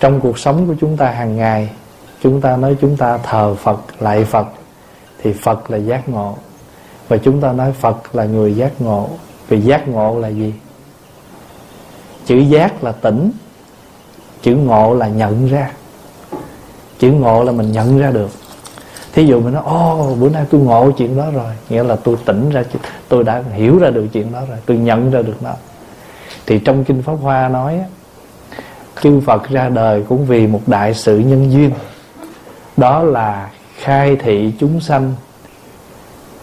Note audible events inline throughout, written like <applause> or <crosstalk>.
trong cuộc sống của chúng ta hàng ngày, chúng ta nói chúng ta thờ phật lại phật, thì phật là giác ngộ. Và chúng ta nói phật là người giác ngộ. Vì giác ngộ là gì? Chữ giác là tỉnh, chữ ngộ là nhận ra. Chữ ngộ là mình nhận ra được. Thí dụ mình nói ô bữa nay tôi ngộ chuyện đó rồi. Nghĩa là tôi tỉnh ra, tôi đã hiểu ra được chuyện đó rồi, tôi nhận ra được nó. Thì trong kinh pháp hoa nói chư phật ra đời cũng vì một đại sự nhân duyên. Đó là khai thị chúng sanh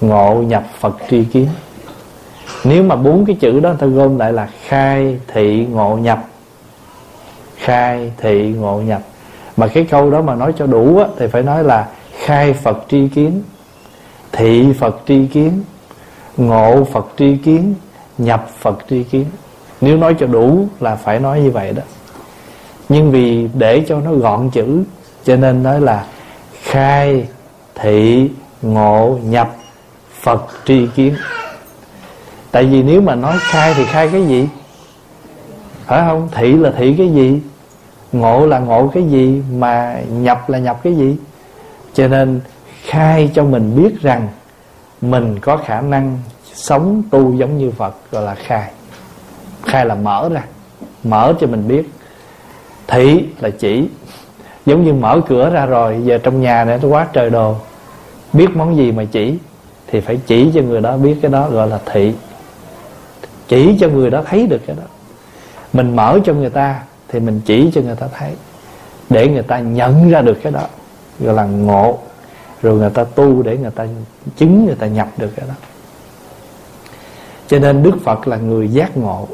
ngộ nhập phật tri kiến. Nếu mà bốn cái chữ đó ta gom lại là khai thị ngộ nhập. Khai thị ngộ nhập. Mà cái câu đó mà nói cho đủ á, thì phải nói là khai phật tri kiến thị phật tri kiến ngộ phật tri kiến nhập phật tri kiến. Nếu nói cho đủ là phải nói như vậy đó nhưng vì để cho nó gọn chữ, cho nên nói là khai thị ngộ nhập phật tri kiến. Tại vì nếu mà nói khai thì khai cái gì? Phải không? Thị là thị cái gì? Ngộ là ngộ cái gì? Mà nhập là nhập cái gì? Cho nên khai cho mình biết rằng mình có khả năng sống tu giống như Phật, gọi là khai. Khai là mở ra, mở cho mình biết thị là chỉ. Giống như mở cửa ra rồi, giờ trong nhà này nó quá trời đồ. Biết món gì mà chỉ, thì phải chỉ cho người đó biết cái đó gọi là thị chỉ cho người đó thấy được cái đó. Mình mở cho người ta, thì mình chỉ cho người ta thấy. Để người ta nhận ra được cái đó, gọi là ngộ. Rồi người ta tu để người ta chứng, người ta nhập được cái đó. Cho nên đức phật là người giác ngộ.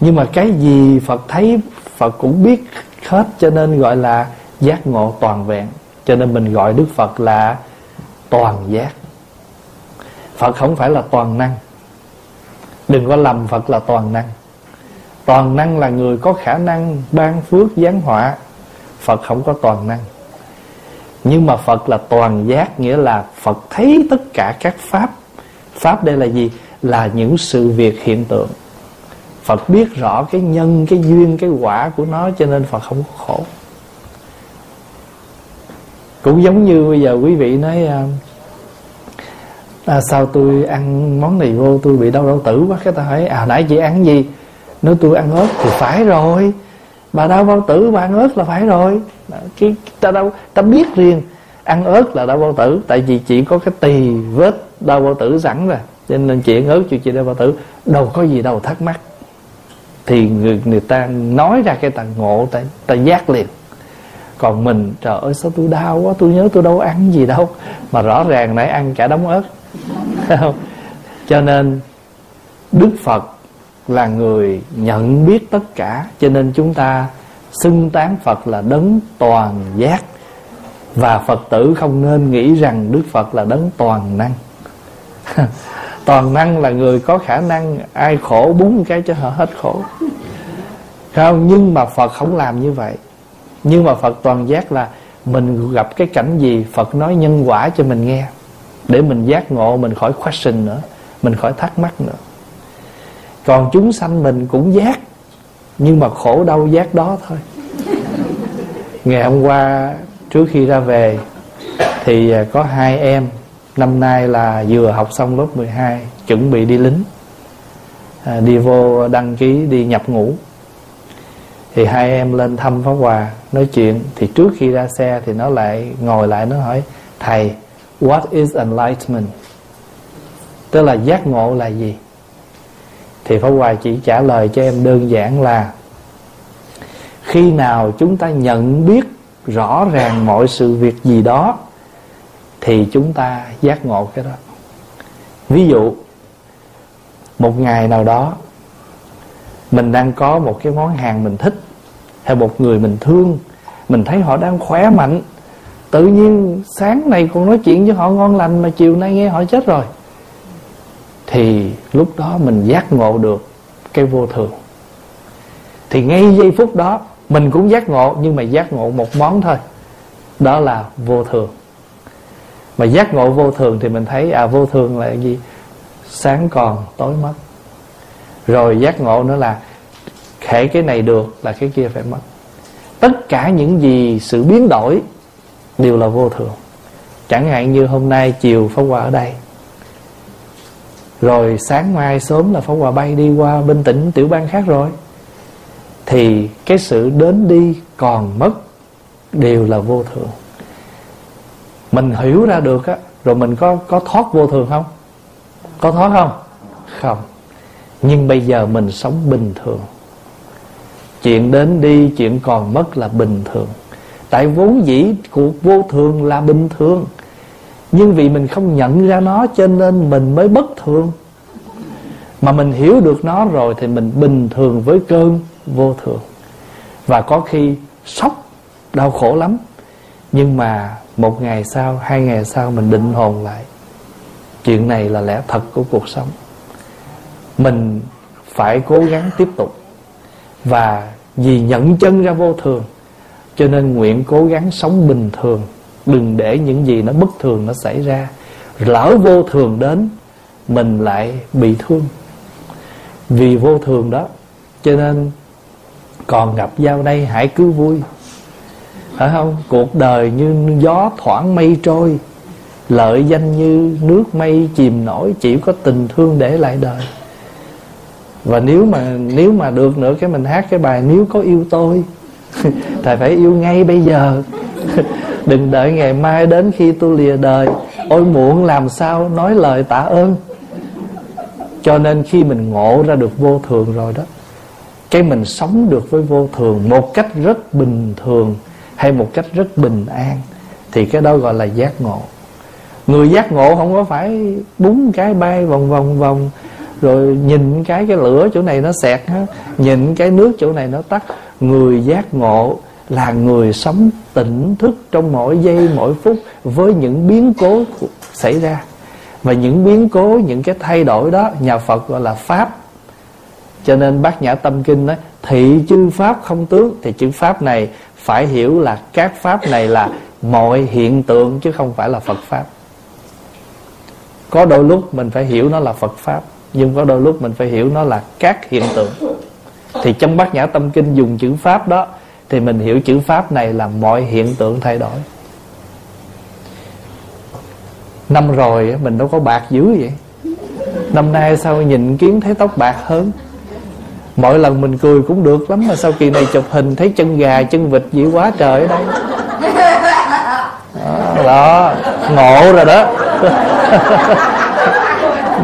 Nhưng mà cái gì phật thấy phật cũng biết hết, cho nên gọi là giác ngộ toàn vẹn. Cho nên mình gọi đức phật là toàn giác. Phật không phải là toàn năng. Đừng có lầm phật là toàn năng. Toàn năng là người có khả năng ban phước, giáng họa. Phật không có toàn năng. Nhưng mà phật là toàn giác, nghĩa là phật thấy tất cả các pháp. Pháp đây là gì? Là những sự việc hiện tượng phật biết rõ cái nhân cái duyên cái quả của nó cho nên phật không có khổ. Cũng giống như bây giờ quý vị nói à, à sao tôi ăn món này vô tôi bị đau đau tử quá cái ta hỏi à nãy chị ăn gì? Nếu tôi ăn ớt thì phải rồi. Bà đau bao tử bà ăn ớt là phải rồi. Cái ta đâu ta biết riêng ăn ớt là đau bao tử tại vì chị có cái tỳ vết đau bao tử sẵn rồi. Cho nên chị ăn ớt cho chị đau bao tử. Đâu có gì đâu thắc mắc thì người người ta nói ra cái tầng ngộ ta, ta giác liền. Còn mình trời ơi sao tôi đau quá tôi nhớ tôi đâu ăn gì đâu. Mà rõ ràng nãy ăn cả đống ớt. <laughs> Cho nên đức phật là người nhận biết tất cả. Cho nên chúng ta xưng tán phật là đấng toàn giác. Và phật tử không nên nghĩ rằng đức phật là đấng toàn năng. <laughs> toàn năng là người có khả năng, ai khổ búng cái cho họ hết khổ. Không? Nhưng mà phật không làm như vậy. Nhưng mà phật toàn giác là mình gặp cái cảnh gì, phật nói nhân quả cho mình nghe. Để mình giác ngộ, mình khỏi question nữa, mình khỏi thắc mắc nữa. Còn chúng sanh mình cũng giác, nhưng mà khổ đau giác đó thôi. Ngày hôm qua trước khi ra về, thì à, có hai em năm nay là vừa học xong lớp 12 chuẩn bị đi lính. À, đi vô đăng ký đi nhập ngũ. Thì hai em lên thăm pháp hòa nói chuyện. Thì trước khi ra xe thì nó lại ngồi lại nó hỏi thầy what is enlightenment? Tức là giác ngộ là gì? Thì pháp hòa chỉ trả lời cho em đơn giản là khi nào chúng ta nhận biết rõ ràng mọi sự việc gì đó thì chúng ta giác ngộ cái đó. Ví dụ, một ngày nào đó, mình đang có một cái món hàng mình thích, hay một người mình thương, mình thấy họ đang khỏe mạnh, tự nhiên sáng nay còn nói chuyện với họ ngon lành mà chiều nay nghe họ chết rồi, thì lúc đó mình giác ngộ được cái vô thường. Thì ngay giây phút đó, mình cũng giác ngộ, nhưng mà giác ngộ một món thôi, đó là vô thường mà giác ngộ vô thường thì mình thấy à vô thường là gì? Sáng còn, tối mất. Rồi giác ngộ nữa là khể cái này được là cái kia phải mất. Tất cả những gì sự biến đổi đều là vô thường. Chẳng hạn như hôm nay chiều pháp hòa ở đây. Rồi sáng mai sớm là pháp hòa bay đi qua bên tỉnh tiểu bang khác rồi. Thì cái sự đến đi còn mất đều là vô thường mình hiểu ra được á, rồi mình có có thoát vô thường không? Có thoát không? Không. Nhưng bây giờ mình sống bình thường. Chuyện đến đi, chuyện còn mất là bình thường. Tại vốn dĩ cuộc vô thường là bình thường. Nhưng vì mình không nhận ra nó cho nên mình mới bất thường. Mà mình hiểu được nó rồi thì mình bình thường với cơn vô thường. Và có khi sốc, đau khổ lắm nhưng mà một ngày sau, hai ngày sau mình định hồn lại. Chuyện này là lẽ thật của cuộc sống. Mình phải cố gắng tiếp tục. Và vì nhận chân ra vô thường, cho nên nguyện cố gắng sống bình thường. Đừng để những gì nó bất thường nó xảy ra, lỡ vô thường đến, mình lại bị thương. Vì vô thường đó, cho nên còn gặp giao đây, hãy cứ vui phải không? Cuộc đời như gió thoảng mây trôi, lợi danh như nước mây chìm nổi, chỉ có tình thương để lại đời. Và nếu mà nếu mà được nữa, cái mình hát cái bài nếu có yêu tôi, <laughs> thầy phải yêu ngay bây giờ. <laughs> Đừng đợi ngày mai đến khi tôi lìa đời. Ôi muộn, làm sao nói lời tạ ơn? Cho nên khi mình ngộ ra được vô thường rồi đó, cái mình sống được với vô thường một cách rất bình thường hay một cách rất bình an, thì cái đó gọi là giác ngộ. Người giác ngộ không có phải búng cái bay vòng vòng vòng, rồi nhìn cái cái lửa chỗ này nó xẹt ha, nhìn cái nước chỗ này nó tắt. Người giác ngộ là người sống tỉnh thức trong mỗi giây, mỗi phút với những biến cố xảy ra. Và những biến cố, những cái thay đổi đó, nhà Phật gọi là pháp. Cho nên bác nhã tâm kinh nói, thị chư pháp không tướng. Thì chữ pháp này phải hiểu là các pháp này là mọi hiện tượng chứ không phải là Phật pháp. Có đôi lúc mình phải hiểu nó là Phật pháp, nhưng có đôi lúc mình phải hiểu nó là các hiện tượng. Thì trong bát nhã tâm kinh dùng chữ pháp đó, thì mình hiểu chữ pháp này là mọi hiện tượng thay đổi. Năm rồi mình đâu có bạc dữ vậy. Năm nay sao nhìn kiếm thấy tóc bạc hơn? Mỗi lần mình cười cũng được lắm mà sau kỳ này chụp hình thấy chân gà chân vịt dữ quá trời ở đây. Đó, đó ngộ rồi đó. <laughs>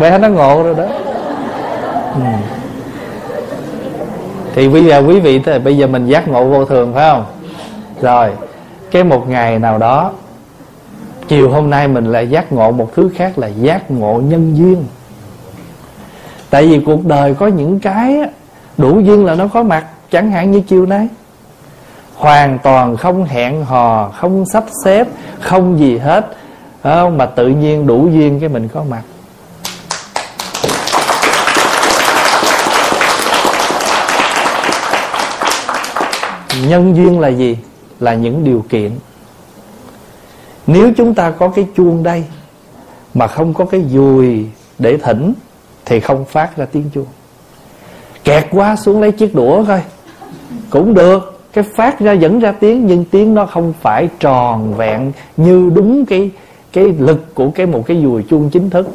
Bé nó ngộ rồi đó. Ừ. thì bây giờ quý vị thì bây giờ mình giác ngộ vô thường phải không? Rồi cái một ngày nào đó chiều hôm nay mình lại giác ngộ một thứ khác là giác ngộ nhân duyên. Tại vì cuộc đời có những cái đủ duyên là nó có mặt, chẳng hạn như chiều nay. Hoàn toàn không hẹn hò, không sắp xếp, không gì hết. Không? mà tự nhiên đủ duyên cái mình có mặt. Nhân duyên là gì? Là những điều kiện. Nếu chúng ta có cái chuông đây mà không có cái dùi để thỉnh, thì không phát ra tiếng chuông kẹt quá xuống lấy chiếc đũa coi cũng được, cái phát ra dẫn ra tiếng, nhưng tiếng nó không phải tròn vẹn như đúng cái cái lực của cái một cái dùi chuông chính thức.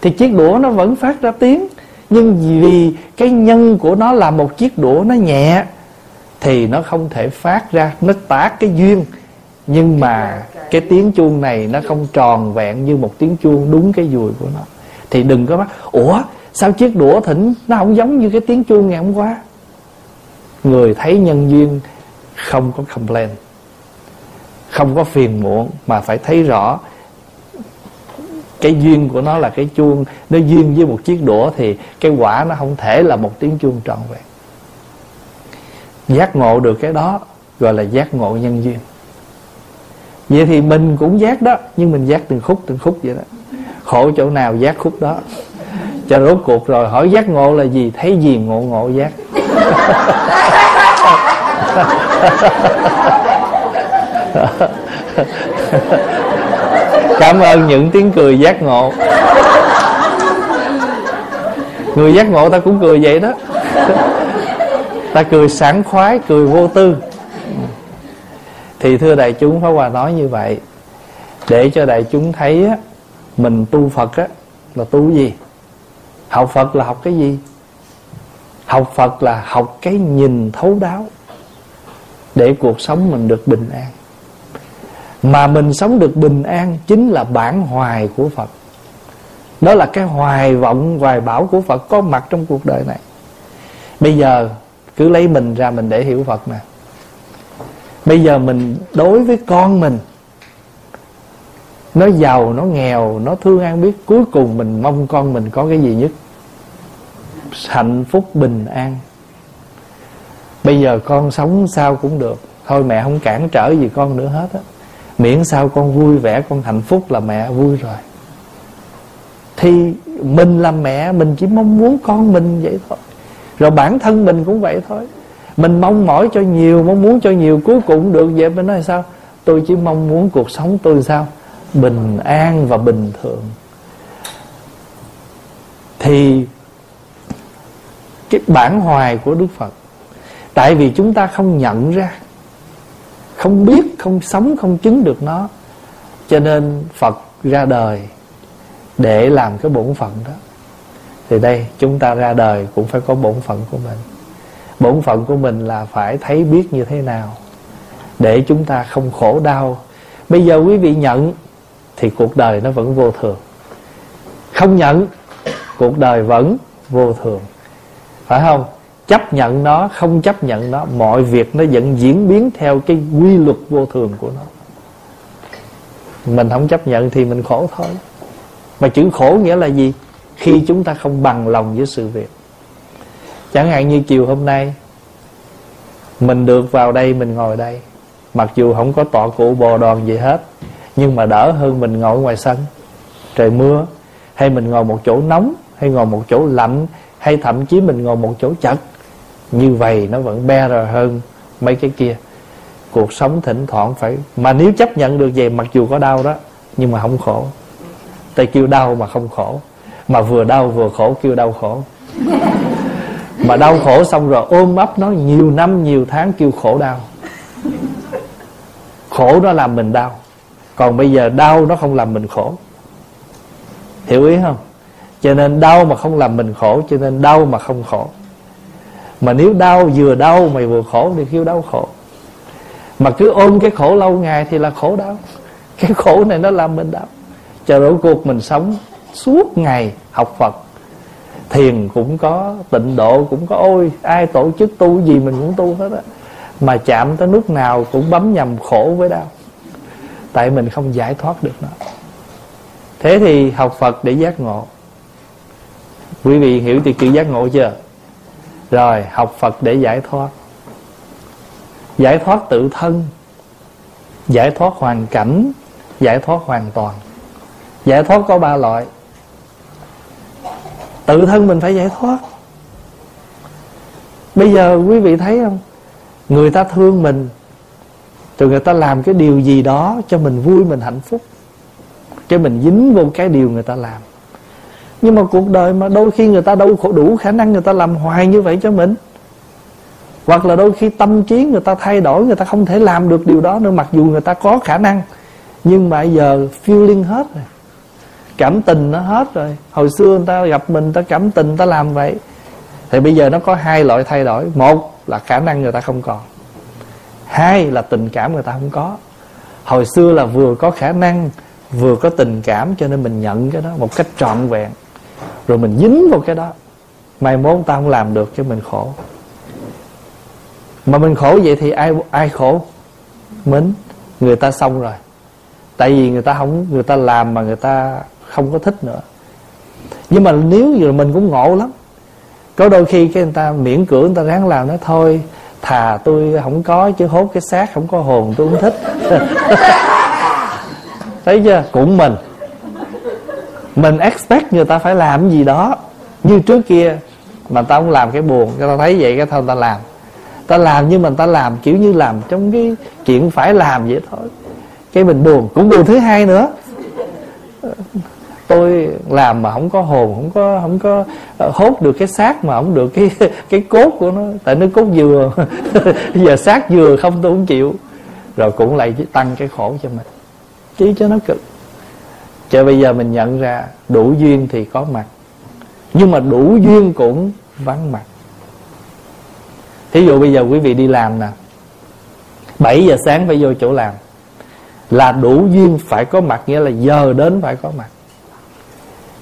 Thì chiếc đũa nó vẫn phát ra tiếng, nhưng vì cái nhân của nó là một chiếc đũa nó nhẹ, thì nó không thể phát ra, nó tác cái duyên. Nhưng mà cái tiếng chuông này nó không tròn vẹn như một tiếng chuông đúng cái dùi của nó. Thì đừng có bắt, ủa sao chiếc đũa thỉnh nó không giống như cái tiếng chuông ngày hôm qua? Người thấy nhân duyên không có complain, không có phiền muộn, mà phải thấy rõ cái duyên của nó là cái chuông. Nó duyên với một chiếc đũa thì cái quả nó không thể là một tiếng chuông trọn vẹn. Giác ngộ được cái đó, gọi là giác ngộ nhân duyên. Vậy thì mình cũng giác đó, nhưng mình giác từng khúc từng khúc vậy đó. Khổ chỗ nào giác khúc đó cho rốt cuộc rồi hỏi giác ngộ là gì? Thấy gì ngộ ngộ giác? Cảm ơn những tiếng cười giác ngộ. Người giác ngộ ta cũng cười vậy đó. Ta cười sảng khoái cười vô tư. Thì thưa đại chúng Pháp Hòa nói như vậy. Để cho đại chúng thấy á, mình tu Phật á là tu gì? Học Phật là học cái gì? Học Phật là học cái nhìn thấu đáo để cuộc sống mình được bình an. Mà mình sống được bình an chính là bản hoài của Phật. Đó là cái hoài vọng, hoài bảo của Phật có mặt trong cuộc đời này. Bây giờ cứ lấy mình ra mình để hiểu Phật nè. Bây giờ mình đối với con mình nó giàu, nó nghèo, nó thương an biết. Cuối cùng mình mong con mình có cái gì nhất? Hạnh phúc, bình an. Bây giờ con sống sao cũng được. Thôi mẹ không cản trở gì con nữa hết á. Miễn sao con vui vẻ, con hạnh phúc là mẹ vui rồi. Thì mình là mẹ, mình chỉ mong muốn con mình vậy thôi. Rồi bản thân mình cũng vậy thôi. Mình mong mỏi cho nhiều, mong muốn cho nhiều, cuối cùng được. Vậy mình nói sao? Tôi chỉ mong muốn cuộc sống tôi sao? Bình an và bình thường. Thì cái bản hoài của đức phật, tại vì chúng ta không nhận ra, không biết, không sống, không chứng được nó, cho nên phật ra đời để làm cái bổn phận đó. Thì đây, chúng ta ra đời cũng phải có bổn phận của mình. Bổn phận của mình là phải thấy biết như thế nào để chúng ta không khổ đau. Bây giờ quý vị nhận thì cuộc đời nó vẫn vô thường. Không nhận, cuộc đời vẫn vô thường. Phải không? Chấp nhận nó, không chấp nhận nó, mọi việc nó vẫn diễn biến theo cái quy luật vô thường của nó. Mình không chấp nhận thì mình khổ thôi. Mà chữ khổ nghĩa là gì? Khi chúng ta không bằng lòng với sự việc. Chẳng hạn như chiều hôm nay, mình được vào đây, mình ngồi đây. Mặc dù không có tọa cụ bò đòn gì hết nhưng mà đỡ hơn mình ngồi ngoài sân. Trời mưa, hay mình ngồi một chỗ nóng, hay ngồi một chỗ lạnh, hay thậm chí mình ngồi một chỗ chật. Như vậy nó vẫn better hơn mấy cái kia. Cuộc sống thỉnh thoảng phải, mà nếu chấp nhận được vậy, mặc dù có đau đó, nhưng mà không khổ. Tại kêu đau mà không khổ. Mà vừa đau vừa khổ kêu đau khổ. <laughs> Mà đau khổ xong rồi ôm ấp nó nhiều năm, nhiều tháng kêu khổ đau. Khổ nó làm mình đau còn bây giờ đau nó không làm mình khổ. Hiểu ý không? Cho nên đau mà không làm mình khổ, cho nên đau mà không khổ. Mà nếu đau vừa đau mày vừa khổ, thì kêu đau khổ. Mà cứ ôm cái khổ lâu ngày thì là khổ đau. Cái khổ này nó làm mình đau. Cho rốt cuộc mình sống suốt ngày học Phật, thiền cũng có, tịnh độ cũng có. Ôi, ai tổ chức tu gì mình cũng tu hết á. Mà chạm tới lúc nào cũng bấm nhầm khổ với đau tại mình không giải thoát được nó. Thế thì học Phật để giác ngộ. Quý vị hiểu từ chữ giác ngộ chưa? Rồi, học Phật để giải thoát. Giải thoát tự thân. Giải thoát hoàn cảnh. Giải thoát hoàn toàn. Giải thoát có ba loại. Tự thân mình phải giải thoát. Bây giờ quý vị thấy không? Người ta thương mình rồi người ta làm cái điều gì đó cho mình vui mình hạnh phúc cho mình dính vô cái điều người ta làm nhưng mà cuộc đời mà đôi khi người ta đâu có đủ khả năng người ta làm hoài như vậy cho mình hoặc là đôi khi tâm trí người ta thay đổi người ta không thể làm được điều đó nữa mặc dù người ta có khả năng nhưng mà giờ feeling hết rồi cảm tình nó hết rồi hồi xưa người ta gặp mình ta cảm tình ta làm vậy thì bây giờ nó có hai loại thay đổi một là khả năng người ta không còn hai là tình cảm người ta không có. Hồi xưa là vừa có khả năng, vừa có tình cảm, cho nên mình nhận cái đó một cách trọn vẹn. Rồi mình dính vào cái đó. Mai mốt ta không làm được cho mình khổ. Mà mình khổ vậy thì ai ai khổ? Mến người ta xong rồi. Tại vì người ta không, người ta làm mà người ta không có thích nữa. Nhưng mà nếu giờ mình cũng ngộ lắm. Có đôi khi cái người ta miễn cưỡng, người ta ráng làm nó thôi thà tôi không có chứ hốt cái xác, không có hồn, tôi không thích. <laughs> Thấy chưa? Cũng mình. Mình expect người ta phải làm gì đó. Như trước kia, mà ta không làm cái buồn người ta thấy vậy, cái thôi ta làm. Ta làm nhưng mà ta làm, kiểu như làm trong cái chuyện phải làm vậy thôi. Cái mình buồn, cũng buồn thứ hai nữa tôi làm mà không có hồn, không có không có ờ, hốt được cái xác mà không được cái <laughs> cái cốt của nó. Tại nó cốt dừa <laughs> giờ xác dừa không tôi không chịu. Rồi cũng lại tăng cái khổ cho mình. Chứ cho nó cực. Cho bây giờ mình nhận ra đủ duyên thì có mặt. Nhưng mà đủ duyên cũng vắng mặt. Thí dụ bây giờ quý vị đi làm nè. 7 giờ sáng phải vô chỗ làm. Là đủ duyên phải có mặt, nghĩa là giờ đến phải có mặt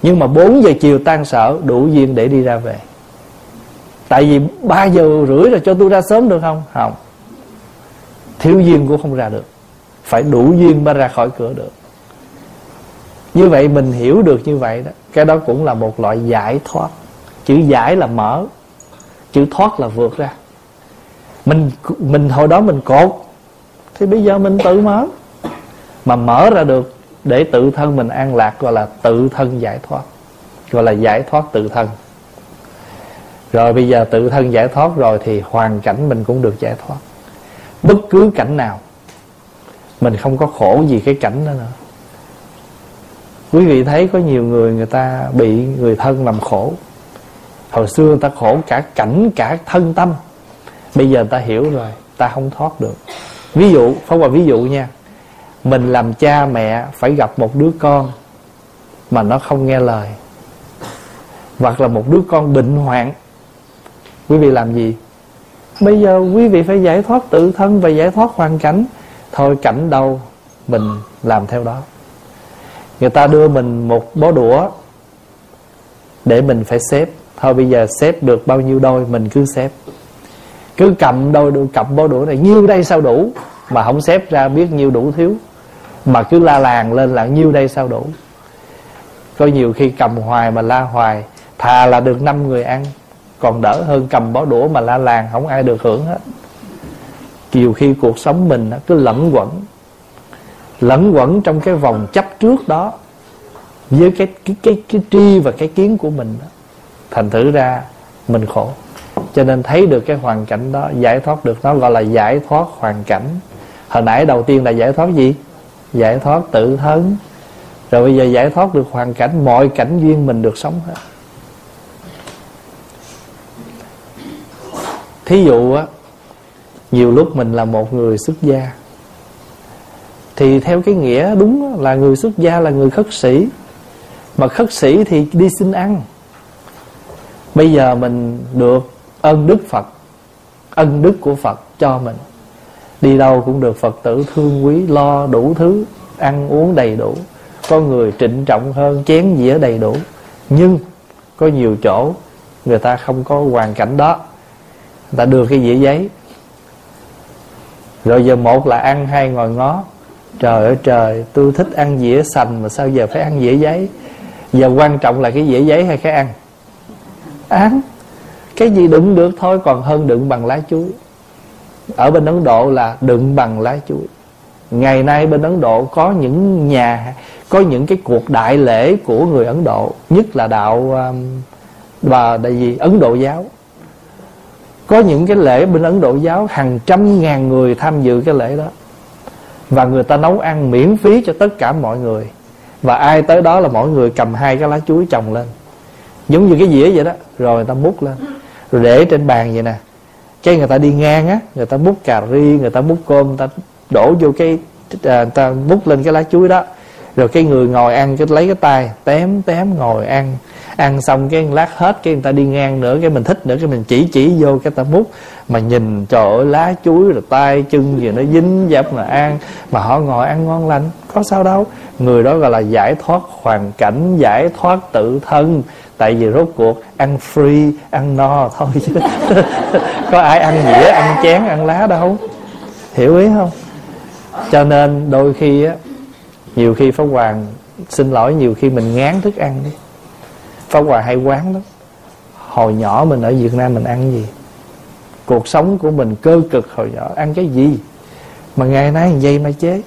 nhưng mà 4 giờ chiều tan sở, đủ duyên để đi ra về. Tại vì 3 giờ rưỡi rồi cho tôi ra sớm được không? Không. Thiếu duyên cũng không ra được. Phải đủ duyên mới ra khỏi cửa được. Như vậy mình hiểu được như vậy đó. Cái đó cũng là một loại giải thoát. Chữ giải là mở. Chữ thoát là vượt ra. Mình mình hồi đó mình cột. Thì bây giờ mình tự mở. Mà mở ra được để tự thân mình an lạc, gọi là tự thân giải thoát, gọi là giải thoát tự thân. Rồi bây giờ tự thân giải thoát rồi thì hoàn cảnh mình cũng được giải thoát. Bất cứ cảnh nào, mình không có khổ gì cái cảnh đó nữa. Quý vị thấy có nhiều người người ta bị người thân làm khổ. Hồi xưa người ta khổ cả cảnh, cả thân tâm. Bây giờ người ta hiểu rồi ta không thoát được. Ví dụ phong vào ví dụ nha mình làm cha mẹ phải gặp một đứa con mà nó không nghe lời. Hoặc là một đứa con bệnh hoạn. Quý vị làm gì? Bây giờ quý vị phải giải thoát tự thân và giải thoát hoàn cảnh. Thôi cảnh đâu, mình làm theo đó. Người ta đưa mình một bó đũa để mình phải xếp. Thôi bây giờ xếp được bao nhiêu đôi, mình cứ xếp. Cứ cầm đôi đôi cầm bó đũa này. Nhiêu đây sao đủ? Mà không xếp ra biết nhiêu đủ thiếu mà cứ la làng lên là nhiêu đây sao đủ? Có nhiều khi cầm hoài mà la hoài. Thà là được năm người ăn, còn đỡ hơn cầm bó đũa mà la làng, không ai được hưởng hết. Nhiều khi cuộc sống mình cứ lẫn quẩn. Lẫn quẩn trong cái vòng chấp trước đó, với cái cái cái cái tri và cái kiến của mình đó. thành thử ra, mình khổ. Cho nên thấy được cái hoàn cảnh đó, giải thoát được nó, gọi là giải thoát hoàn cảnh. Hồi nãy đầu tiên là giải thoát gì? Giải thoát tự thân. Rồi bây giờ giải thoát được hoàn cảnh, mọi cảnh duyên mình được sống hết. Thí dụ á, nhiều lúc mình là một người xuất gia, thì theo cái nghĩa đúng là người xuất gia là người khất sĩ. Mà khất sĩ thì đi xin ăn. Bây giờ mình được ân đức phật, ân đức của phật cho mình đi đâu cũng được, phật tử thương quý, lo đủ thứ, ăn uống đầy đủ. Có người trịnh trọng hơn, chén dĩa đầy đủ. Nhưng có nhiều chỗ người ta không có hoàn cảnh đó. Người ta đưa cái dĩa giấy. Rồi giờ một là ăn, hai ngồi ngó. Trời ơi trời, tôi thích ăn dĩa sành mà sao giờ phải ăn dĩa giấy? Giờ quan trọng là cái dĩa giấy hay cái ăn? Ăn. Cái gì đựng được thôi, còn hơn đựng bằng lá chuối ở bên ấn độ là đựng bằng lá chuối. Ngày nay bên ấn độ có những nhà, có những cái cuộc đại lễ của người ấn độ, nhất là đạo um, và đại gì, ấn độ giáo. Có những cái lễ bên ấn độ giáo, hàng trăm ngàn người tham dự cái lễ đó. Và người ta nấu ăn miễn phí cho tất cả mọi người. Và ai tới đó là mọi người cầm hai cái lá chuối trồng lên. Giống như cái dĩa vậy đó, rồi người ta múc lên. Rồi để trên bàn vậy nè cái người ta đi ngang á người ta múc cà ri người ta múc cơm người ta đổ vô cái à, người ta múc lên cái lá chuối đó. Rồi cái người ngồi ăn cái lấy cái tay tém tém ngồi ăn. Ăn xong cái lát hết cái người ta đi ngang nữa cái mình thích nữa cái mình chỉ chỉ vô cái ta múc. Mà nhìn trời ơi lá chuối rồi tay chân gì nó dính dập mà ăn. Mà họ ngồi ăn ngon lành có sao đâu. Người đó gọi là giải thoát hoàn cảnh giải thoát tự thân tại vì rốt cuộc ăn free, ăn no thôi chứ. <laughs> Có ai ăn dĩa, ăn chén, ăn lá đâu. Hiểu ý không? Cho nên đôi khi á, nhiều khi pháp hoàng xin lỗi, nhiều khi mình ngán thức ăn đi. Pháp hoàng hay quán lắm. Hồi nhỏ mình ở việt nam mình ăn gì? Cuộc sống của mình cơ cực hồi nhỏ. Ăn cái gì? Mà ngày nay dây mà chế.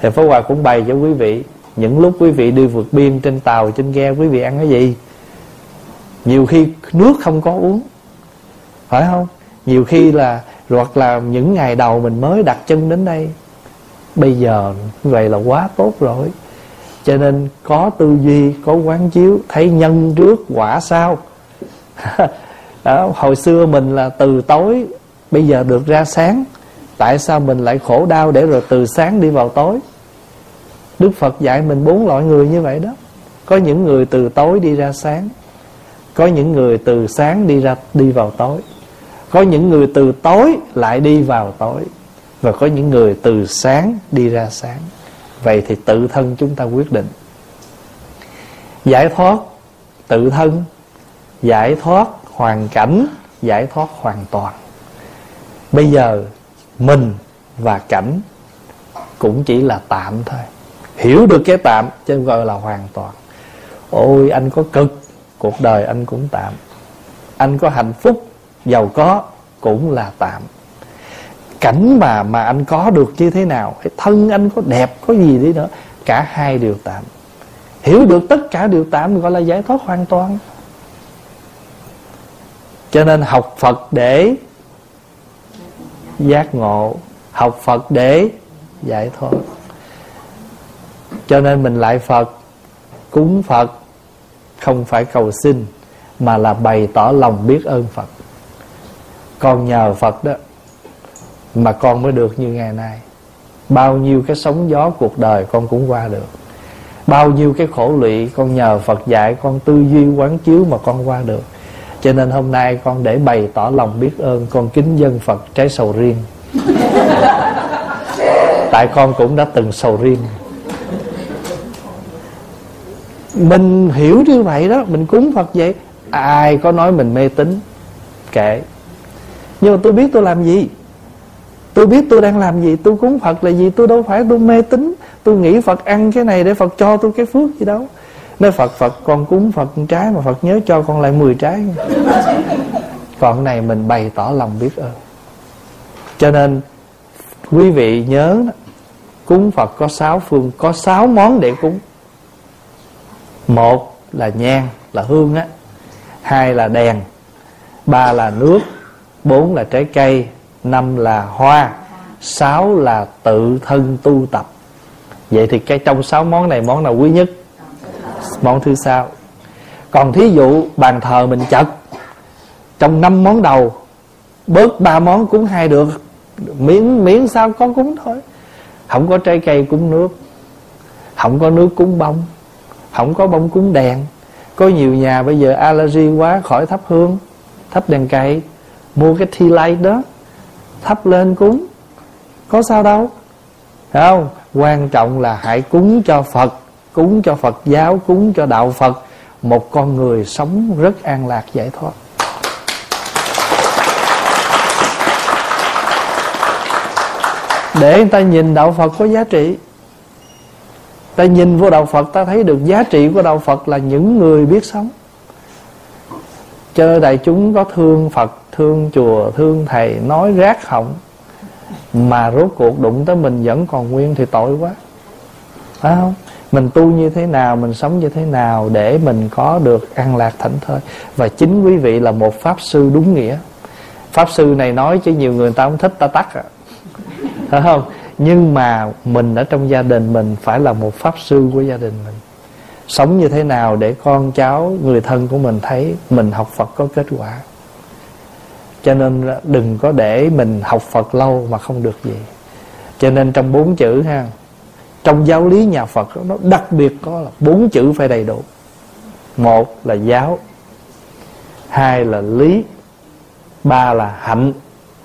Thì pháp hòa cũng bày cho quý vị, những lúc quý vị đi vượt biên trên tàu, trên ghe, quý vị ăn cái gì? Nhiều khi nước không có uống. Phải không? Nhiều khi là hoặc là những ngày đầu mình mới đặt chân đến đây bây giờ vậy là quá tốt rồi. Cho nên có tư duy có quán chiếu thấy nhân trước quả sau. <laughs> Đó, hồi xưa mình là từ tối bây giờ được ra sáng. Tại sao mình lại khổ đau để rồi từ sáng đi vào tối? Đức phật dạy mình bốn loại người như vậy đó. Có những người từ tối đi ra sáng có những người từ sáng đi ra, đi vào tối. Có những người từ tối lại đi vào tối. Và có những người từ sáng đi ra sáng. Vậy thì tự thân chúng ta quyết định. Giải thoát tự thân, giải thoát hoàn cảnh, giải thoát hoàn toàn. Bây giờ mình và cảnh cũng chỉ là tạm thôi. Hiểu được cái tạm chứ gọi là hoàn toàn. Ôi, anh có cực cuộc đời anh cũng tạm. Anh có hạnh phúc, giàu có cũng là tạm. Cảnh mà mà anh có được như thế nào, cái thân anh có đẹp, có gì đi nữa, cả hai đều tạm. Hiểu được tất cả đều tạm gọi là giải thoát hoàn toàn. Cho nên học phật để giác ngộ, học phật để giải thoát. Cho nên mình lại phật, cúng phật không phải cầu xin mà là bày tỏ lòng biết ơn phật. Con nhờ phật đó mà con mới được như ngày nay. Bao nhiêu cái sóng gió cuộc đời con cũng qua được. Bao nhiêu cái khổ lụy con nhờ phật dạy con tư duy quán chiếu mà con qua được. Cho nên hôm nay con để bày tỏ lòng biết ơn con kính dân phật trái sầu riêng. <laughs> Tại con cũng đã từng sầu riêng mình hiểu như vậy đó, mình cúng phật vậy, ai có nói mình mê tín, kệ. Nhưng mà tôi biết tôi làm gì. Tôi biết tôi đang làm gì, tôi cúng phật là gì, tôi đâu phải tôi mê tín. Tôi nghĩ phật ăn cái này để phật cho tôi cái phước gì đâu. Nói phật phật, con cúng phật một trái mà phật nhớ cho con lại 10 trái. Còn này mình bày tỏ lòng biết ơn. Cho nên, quý vị nhớ cúng phật có sáu phương, có sáu món để cúng một là nhang, là hương á. Hai là đèn. Ba là nước. Bốn là trái cây. Năm là hoa. Sáu là tự thân tu tập. Vậy thì cái trong sáu món này, món nào quý nhất? Món thứ sáu. Còn thí dụ bàn thờ mình chật. Trong năm món đầu, bớt ba món cúng hai được. Miễn miễn sao có cúng thôi. Không có trái cây cúng nước. Không có nước cúng bông không có bông cúng đèn. Có nhiều nhà bây giờ allergy quá, khỏi thắp hương, thắp đèn cày. Mua cái tea light đó, thắp lên cúng. Có sao đâu. Thấy không? Quan trọng là hãy cúng cho phật, cúng cho phật giáo, cúng cho đạo phật. Một con người sống rất an lạc giải thoát để người ta nhìn đạo phật có giá trị ta nhìn vô đạo phật, ta thấy được giá trị của đạo phật là những người biết sống. Cho nên đại chúng có thương phật, thương chùa, thương thầy, nói rác họng, mà rốt cuộc đụng tới mình vẫn còn nguyên thì tội quá. Phải không? Mình tu như thế nào, mình sống như thế nào để mình có được an lạc thảnh thơi? Và chính quý vị là một pháp sư đúng nghĩa. Pháp sư này nói chứ nhiều người ta không thích, ta tắt à. Phải không? Nhưng mà mình ở trong gia đình mình phải là một pháp sư của gia đình mình. Sống như thế nào để con cháu, người thân của mình thấy mình học phật có kết quả. Cho nên đừng có để mình học phật lâu mà không được gì. Cho nên trong bốn chữ ha, trong giáo lý nhà phật nó đặc biệt có là bốn chữ phải đầy đủ. Một là giáo, hai là lý, ba là hạnh,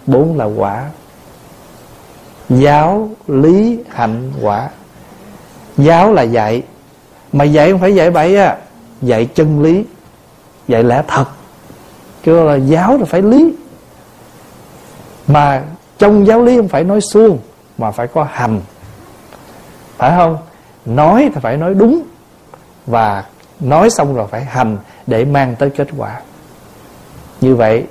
bốn là quả giáo lý hạnh quả. Giáo là dạy, mà dạy không phải dạy bậy á, dạy chân lý, dạy lẽ thật. Kêu là giáo là phải lý. Mà trong giáo lý không phải nói suông, mà phải có hành. Phải không? Nói thì phải nói đúng, và nói xong rồi phải hành để mang tới kết quả. Như vậy,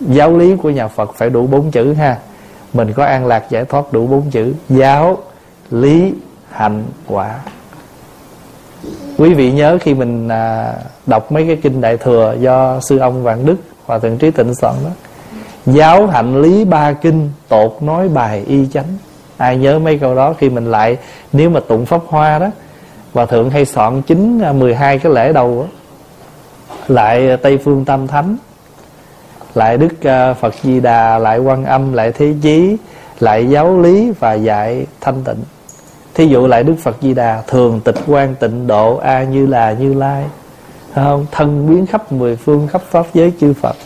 giáo lý của nhà phật phải đủ bốn chữ ha mình có an lạc giải thoát đủ bốn chữ. Giáo lý hạnh quả. Quý vị nhớ khi mình à, đọc mấy cái kinh đại thừa do sư ông vạn đức hòa thượng trí tịnh soạn đó. Giáo hạnh lý ba kinh tột nói bài y chánh. Ai nhớ mấy câu đó khi mình lại nếu mà tụng pháp hoa đó hòa thượng hay soạn chín à, mười hai cái lễ đầu đó, lại tây phương tam thánh lại đức à, phật di đà, lại quan âm, lại thế chí, lại giáo lý và dạy thanh tịnh. Thí dụ lại đức phật di đà, thường tịch quan, tịnh độ, a như là như lai. Không? Thân biến khắp mười phương, khắp pháp giới chư phật.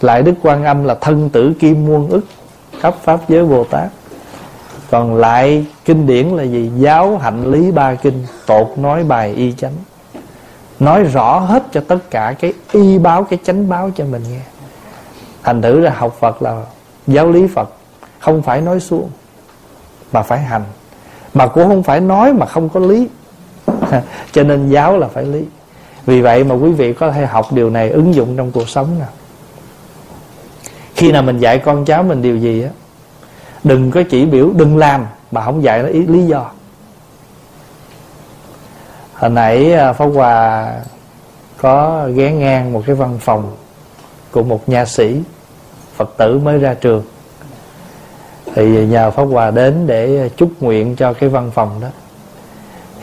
Lại đức quan âm là thân tử kim muôn ức, khắp pháp giới bồ tát. Còn lại kinh điển là gì? Giáo hạnh lý ba kinh, tột nói bài y chánh. Nói rõ hết cho tất cả cái y báo, cái chánh báo cho mình nghe thành thử là học phật là giáo lý phật, không phải nói suông, mà phải hành. Mà cũng không phải nói mà không có lý. <laughs> Cho nên giáo là phải lý. Vì vậy mà quý vị có thể học điều này ứng dụng trong cuộc sống nào khi nào mình dạy con cháu mình điều gì á, đừng có chỉ biểu, đừng làm mà không dạy nó ý, lý do. Hồi nãy à, pháp hòa có ghé ngang một cái văn phòng của một nha sĩ phật tử mới ra trường. Thì nhờ pháp hòa đến để chúc nguyện cho cái văn phòng đó.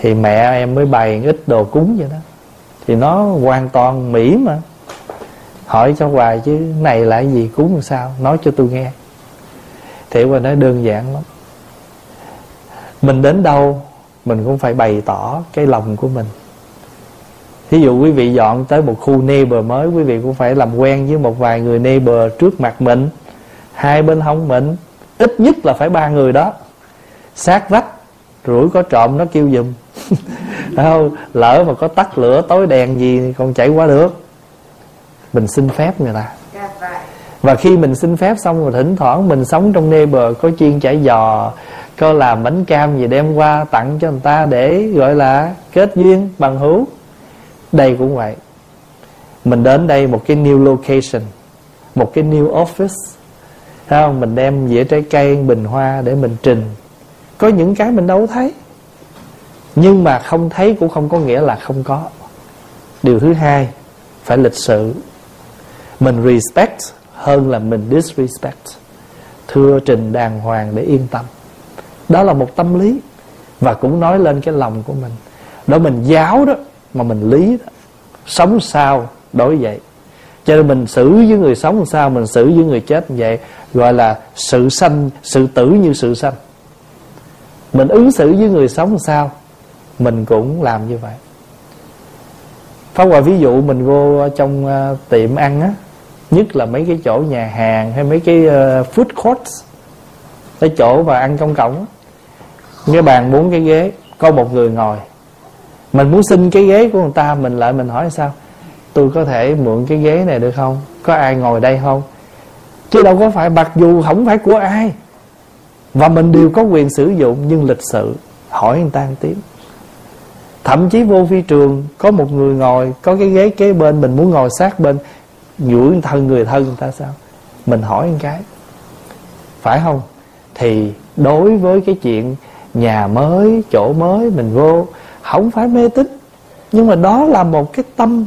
Thì mẹ em mới bày ít đồ cúng vậy đó. Thì nó hoàn toàn mỹ mà. Hỏi cho hoài chứ, này là cái gì, cúng làm sao? Nói cho tôi nghe. Thì hòa nói, đơn giản lắm. Mình đến đâu, mình cũng phải bày tỏ cái lòng của mình. Thí dụ quý vị dọn tới một khu neighbor mới Quý vị cũng phải làm quen với một vài người neighbor trước mặt mình. Hai bên hông mình Ít nhất là phải ba người đó. Sát vách Rủi có trộm nó kêu giùm <laughs> không? Lỡ mà có tắt lửa tối đèn gì còn chạy qua được. Mình xin phép người ta. Dạ, và khi mình xin phép xong rồi thỉnh thoảng mình sống trong neighbor có chuyên chải giò có làm bánh cam gì đem qua tặng cho người ta để gọi là kết duyên bằng hữu đây cũng vậy. Mình đến đây một cái new location, một cái new office. Thấy không? Mình đem dĩa trái cây, bình hoa để mình trình. Có những cái mình đâu thấy. Nhưng mà không thấy cũng không có nghĩa là không có. Điều thứ hai, phải lịch sự. Mình respect hơn là mình disrespect. Thưa trình đàng hoàng để yên tâm. Đó là một tâm lý và cũng nói lên cái lòng của mình. Đó, mình giáo đó mà mình lý đó. Sống sao đối vậy? Cho nên mình xử với người sống sao mình xử với người chết như vậy gọi là sự sanh sự tử như sự sanh. Mình ứng xử với người sống sao mình cũng làm như vậy. Pháp qua ví dụ mình vô trong uh, tiệm ăn á Nhất là mấy cái chỗ nhà hàng hay mấy cái uh, food courts Cái chỗ mà ăn công cộng á. Cái bàn bốn cái ghế Có một người ngồi. Mình muốn xin cái ghế của người ta, Mình lại mình hỏi sao? Tôi có thể mượn cái ghế này được không? Có ai ngồi đây không? Chứ đâu có phải, mặc dù không phải của ai. Và mình đều có quyền sử dụng, Nhưng lịch sự, hỏi người ta một tiếng. Thậm chí vô phi trường, có một người ngồi, có cái ghế kế bên, mình muốn ngồi sát bên nhũi thân người thân người ta sao? Mình hỏi một cái. Phải không? Thì đối với cái chuyện nhà mới, chỗ mới, mình vô không phải mê tín, nhưng mà đó là một cái tâm,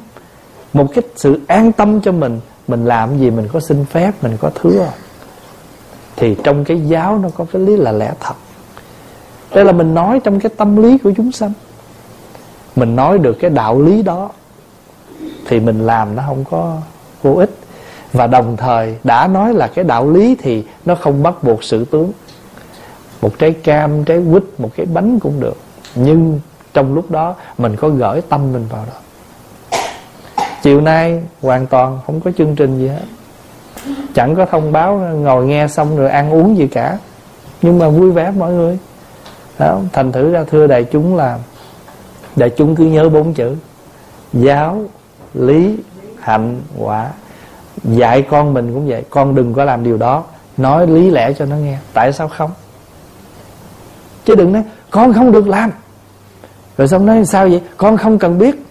một cái sự an tâm cho mình. Mình làm gì mình có xin phép, mình có thưa. Thì trong cái giáo nó có cái lý là lẽ thật. Đây là mình nói trong cái tâm lý của chúng sanh. Mình nói được cái đạo lý đó, thì mình làm nó không có vô ích. Và đồng thời, đã nói là cái đạo lý thì nó không bắt buộc sự tướng. Một trái cam, trái quýt, một cái bánh cũng được. Nhưng trong lúc đó mình có gửi tâm mình vào đó. Chiều nay hoàn toàn không có chương trình gì hết. Chẳng có thông báo, ngồi nghe xong rồi ăn uống gì cả. Nhưng mà vui vẻ mọi người. Đó thành thử ra thưa đại chúng là, đại chúng cứ nhớ bốn chữ. Giáo, lý, hạnh, quả. Dạy con mình cũng vậy. Con đừng có làm điều đó. Nói lý lẽ cho nó nghe. Tại sao không? Chứ đừng nói, con không được làm rồi xong nói sao vậy? Con không cần biết.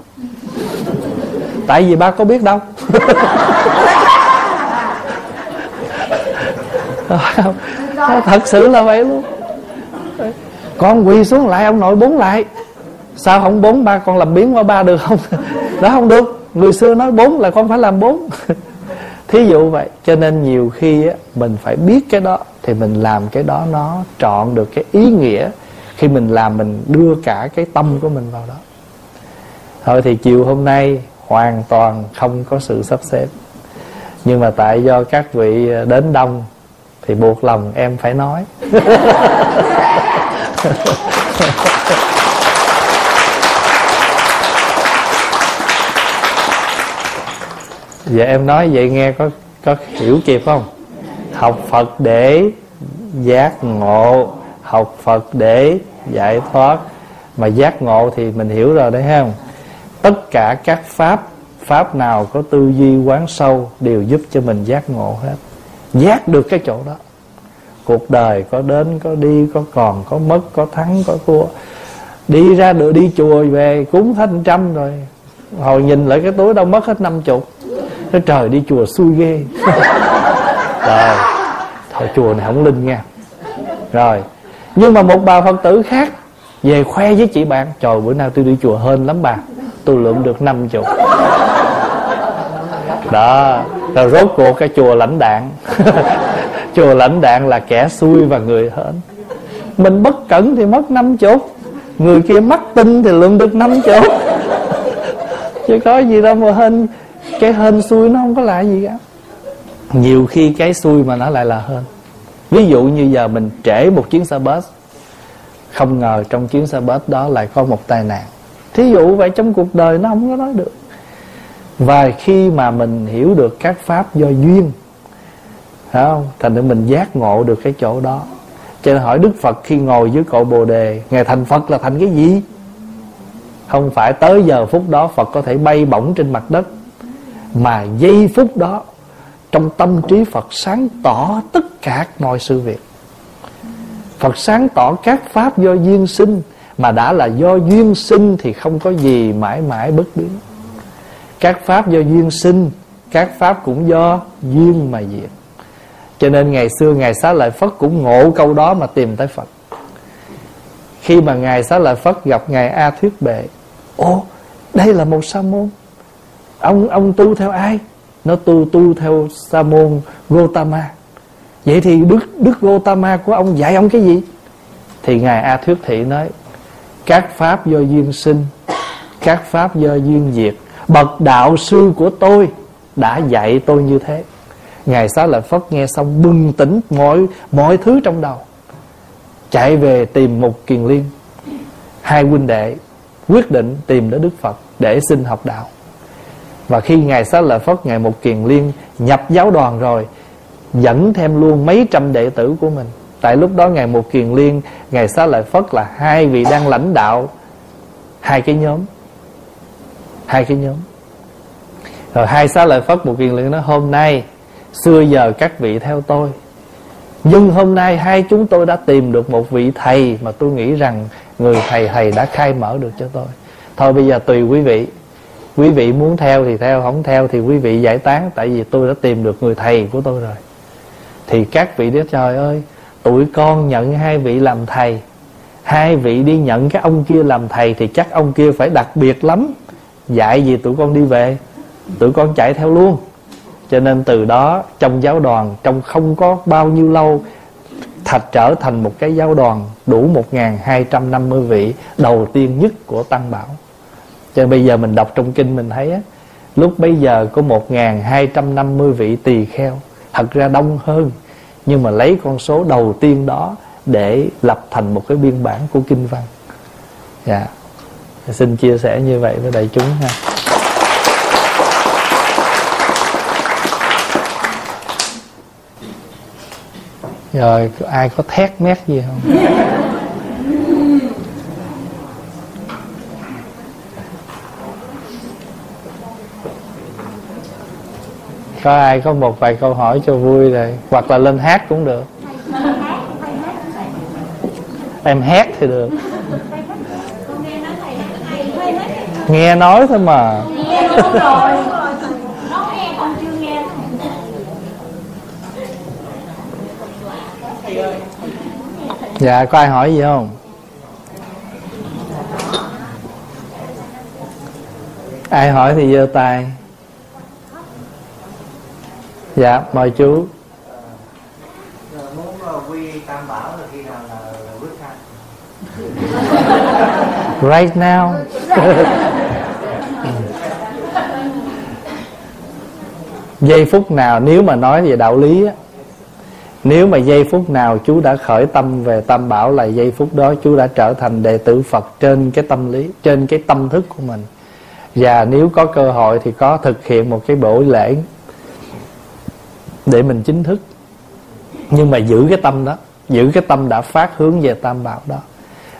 Tại vì ba có biết đâu. <laughs> Thật sự là vậy luôn. Con quỳ xuống lại ông nội bốn lại. Sao không bốn? Ba con làm biến qua ba được không? <laughs> Đó không được. Người xưa nói bốn là con phải làm bốn. <laughs> Thí dụ vậy cho nên nhiều khi á, mình phải biết cái đó thì mình làm cái đó nó trọn được cái ý nghĩa khi mình làm mình đưa cả cái tâm của mình vào đó. Thôi thì chiều hôm nay hoàn toàn không có sự sắp xếp. Nhưng mà tại do các vị ờ, đến đông thì buộc lòng em phải nói. Vậy <laughs> dạ, em nói vậy nghe có có hiểu kịp không? Học Phật để giác ngộ. Học Phật để giải thoát. Mà giác ngộ thì mình hiểu rồi đấy không? Tất cả các pháp Pháp nào có tư duy quán sâu Đều giúp cho mình giác ngộ hết. Giác được cái chỗ đó. Cuộc đời có đến, có đi, Có còn, có mất, có thắng, có thua. Đi ra được, đi chùa về Cúng hết trăm rồi. Hồi nhìn lại cái túi đâu mất hết năm chục. Nói, trời, đi chùa xui ghê. <laughs> Rồi, Thôi chùa này không linh nha. Rồi nhưng mà một bà Phật tử khác Về khoe với chị bạn, Trời, bữa nào tôi đi chùa hên lắm bà, Tôi lượm được năm chục. Đó, Rồi rốt cuộc cái chùa lãnh đạn. <laughs> Chùa lãnh đạn là kẻ xui và người hên. Mình bất cẩn thì mất năm chục, Người kia mắc tin thì lượm được năm chục. <laughs> Chứ có gì đâu mà hên, cái hên xui nó không có lại gì cả. Nhiều khi cái xui mà nó lại là hên ví dụ như giờ mình trễ một chuyến xe bus, không ngờ trong chuyến xe bus đó lại có một tai nạn. Thí dụ vậy trong cuộc đời nó không có nói được. Và khi mà mình hiểu được các pháp do duyên, phải không? Thành ra mình giác ngộ được cái chỗ đó. Cho nên hỏi đức phật khi ngồi dưới cội bồ đề, ngài thành phật là thành cái gì? Không phải tới giờ phút đó phật có thể bay bổng trên mặt đất, mà giây phút đó trong tâm trí Phật sáng tỏ tất cả mọi sự việc. Phật sáng tỏ các pháp do duyên sinh, Mà đã là do duyên sinh Thì không có gì mãi mãi bất biến. Các pháp do duyên sinh, Các pháp cũng do duyên mà diệt. Cho nên ngày xưa Ngài Xá Lợi Phất cũng ngộ câu đó Mà tìm tới Phật. Khi mà Ngài Xá Lợi Phất gặp Ngài A Thuyết Bệ ô đây là một sa môn. Ông ông tu theo ai? Nó tu tu theo sa môn Gotama vậy thì đức đức Gotama của ông dạy ông cái gì? Thì ngài A Thuyết Thị nói, các pháp do duyên sinh, các pháp do duyên diệt, bậc đạo sư của tôi đã dạy tôi như thế. Ngài xá lợi phất nghe xong bừng tỉnh mọi mọi thứ trong đầu, chạy về tìm một kiền liên. Hai huynh đệ quyết định tìm đến đức phật để xin học đạo và khi Ngài Xá Lợi Phất, Ngài Một Kiền Liên nhập giáo đoàn rồi, Dẫn thêm luôn mấy trăm đệ tử của mình. Tại lúc đó Ngài Một Kiền Liên, Ngài Xá Lợi Phất là hai vị đang lãnh đạo Hai cái nhóm. Hai cái nhóm. Rồi hai Xá Lợi Phất Một Kiền Liên nói, Hôm nay, Xưa giờ các vị theo tôi. Nhưng hôm nay hai chúng tôi đã tìm được một vị thầy Mà tôi nghĩ rằng Người thầy thầy đã khai mở được cho tôi. Thôi bây giờ tùy quý vị quý vị muốn theo thì theo, không theo thì quý vị giải tán, tại vì tôi đã tìm được người thầy của tôi rồi. Thì các vị đứa trời ơi, tụi con nhận hai vị làm thầy, hai vị đi nhận cái ông kia làm thầy thì chắc ông kia phải đặc biệt lắm, dạy gì tụi con đi về, tụi con chạy theo luôn. Cho nên từ đó, trong giáo đoàn, trong không có bao nhiêu lâu, thạch trở thành một cái giáo đoàn đủ 1.250 vị đầu tiên nhất của Tăng Bảo cho nên bây giờ mình đọc trong kinh mình thấy á, Lúc bây giờ có 1.250 vị tỳ kheo, Thật ra đông hơn, Nhưng mà lấy con số đầu tiên đó Để lập thành một cái biên bản của kinh văn. Dạ. Xin chia sẻ như vậy với đại chúng ha. Rồi, ai có thét mét gì không? Có ai có một vài câu hỏi cho vui rồi, hoặc là lên hát cũng được. Em hát thì được. Nghe nói thôi mà. Dạ có ai hỏi gì không? Ai hỏi thì giơ tay dạ mời chú. Muốn quy tam bảo là khi nào là, là quyết thanh <laughs> right now. <laughs> Giây phút nào nếu mà nói về đạo lý á, nếu mà giây phút nào chú đã khởi tâm về tam bảo là giây phút đó chú đã trở thành đệ tử phật trên cái tâm lý trên cái tâm thức của mình. Và nếu có cơ hội thì có thực hiện một cái buổi lễ để mình chính thức. Nhưng mà giữ cái tâm đó giữ cái tâm đã phát hướng về tam bảo đó.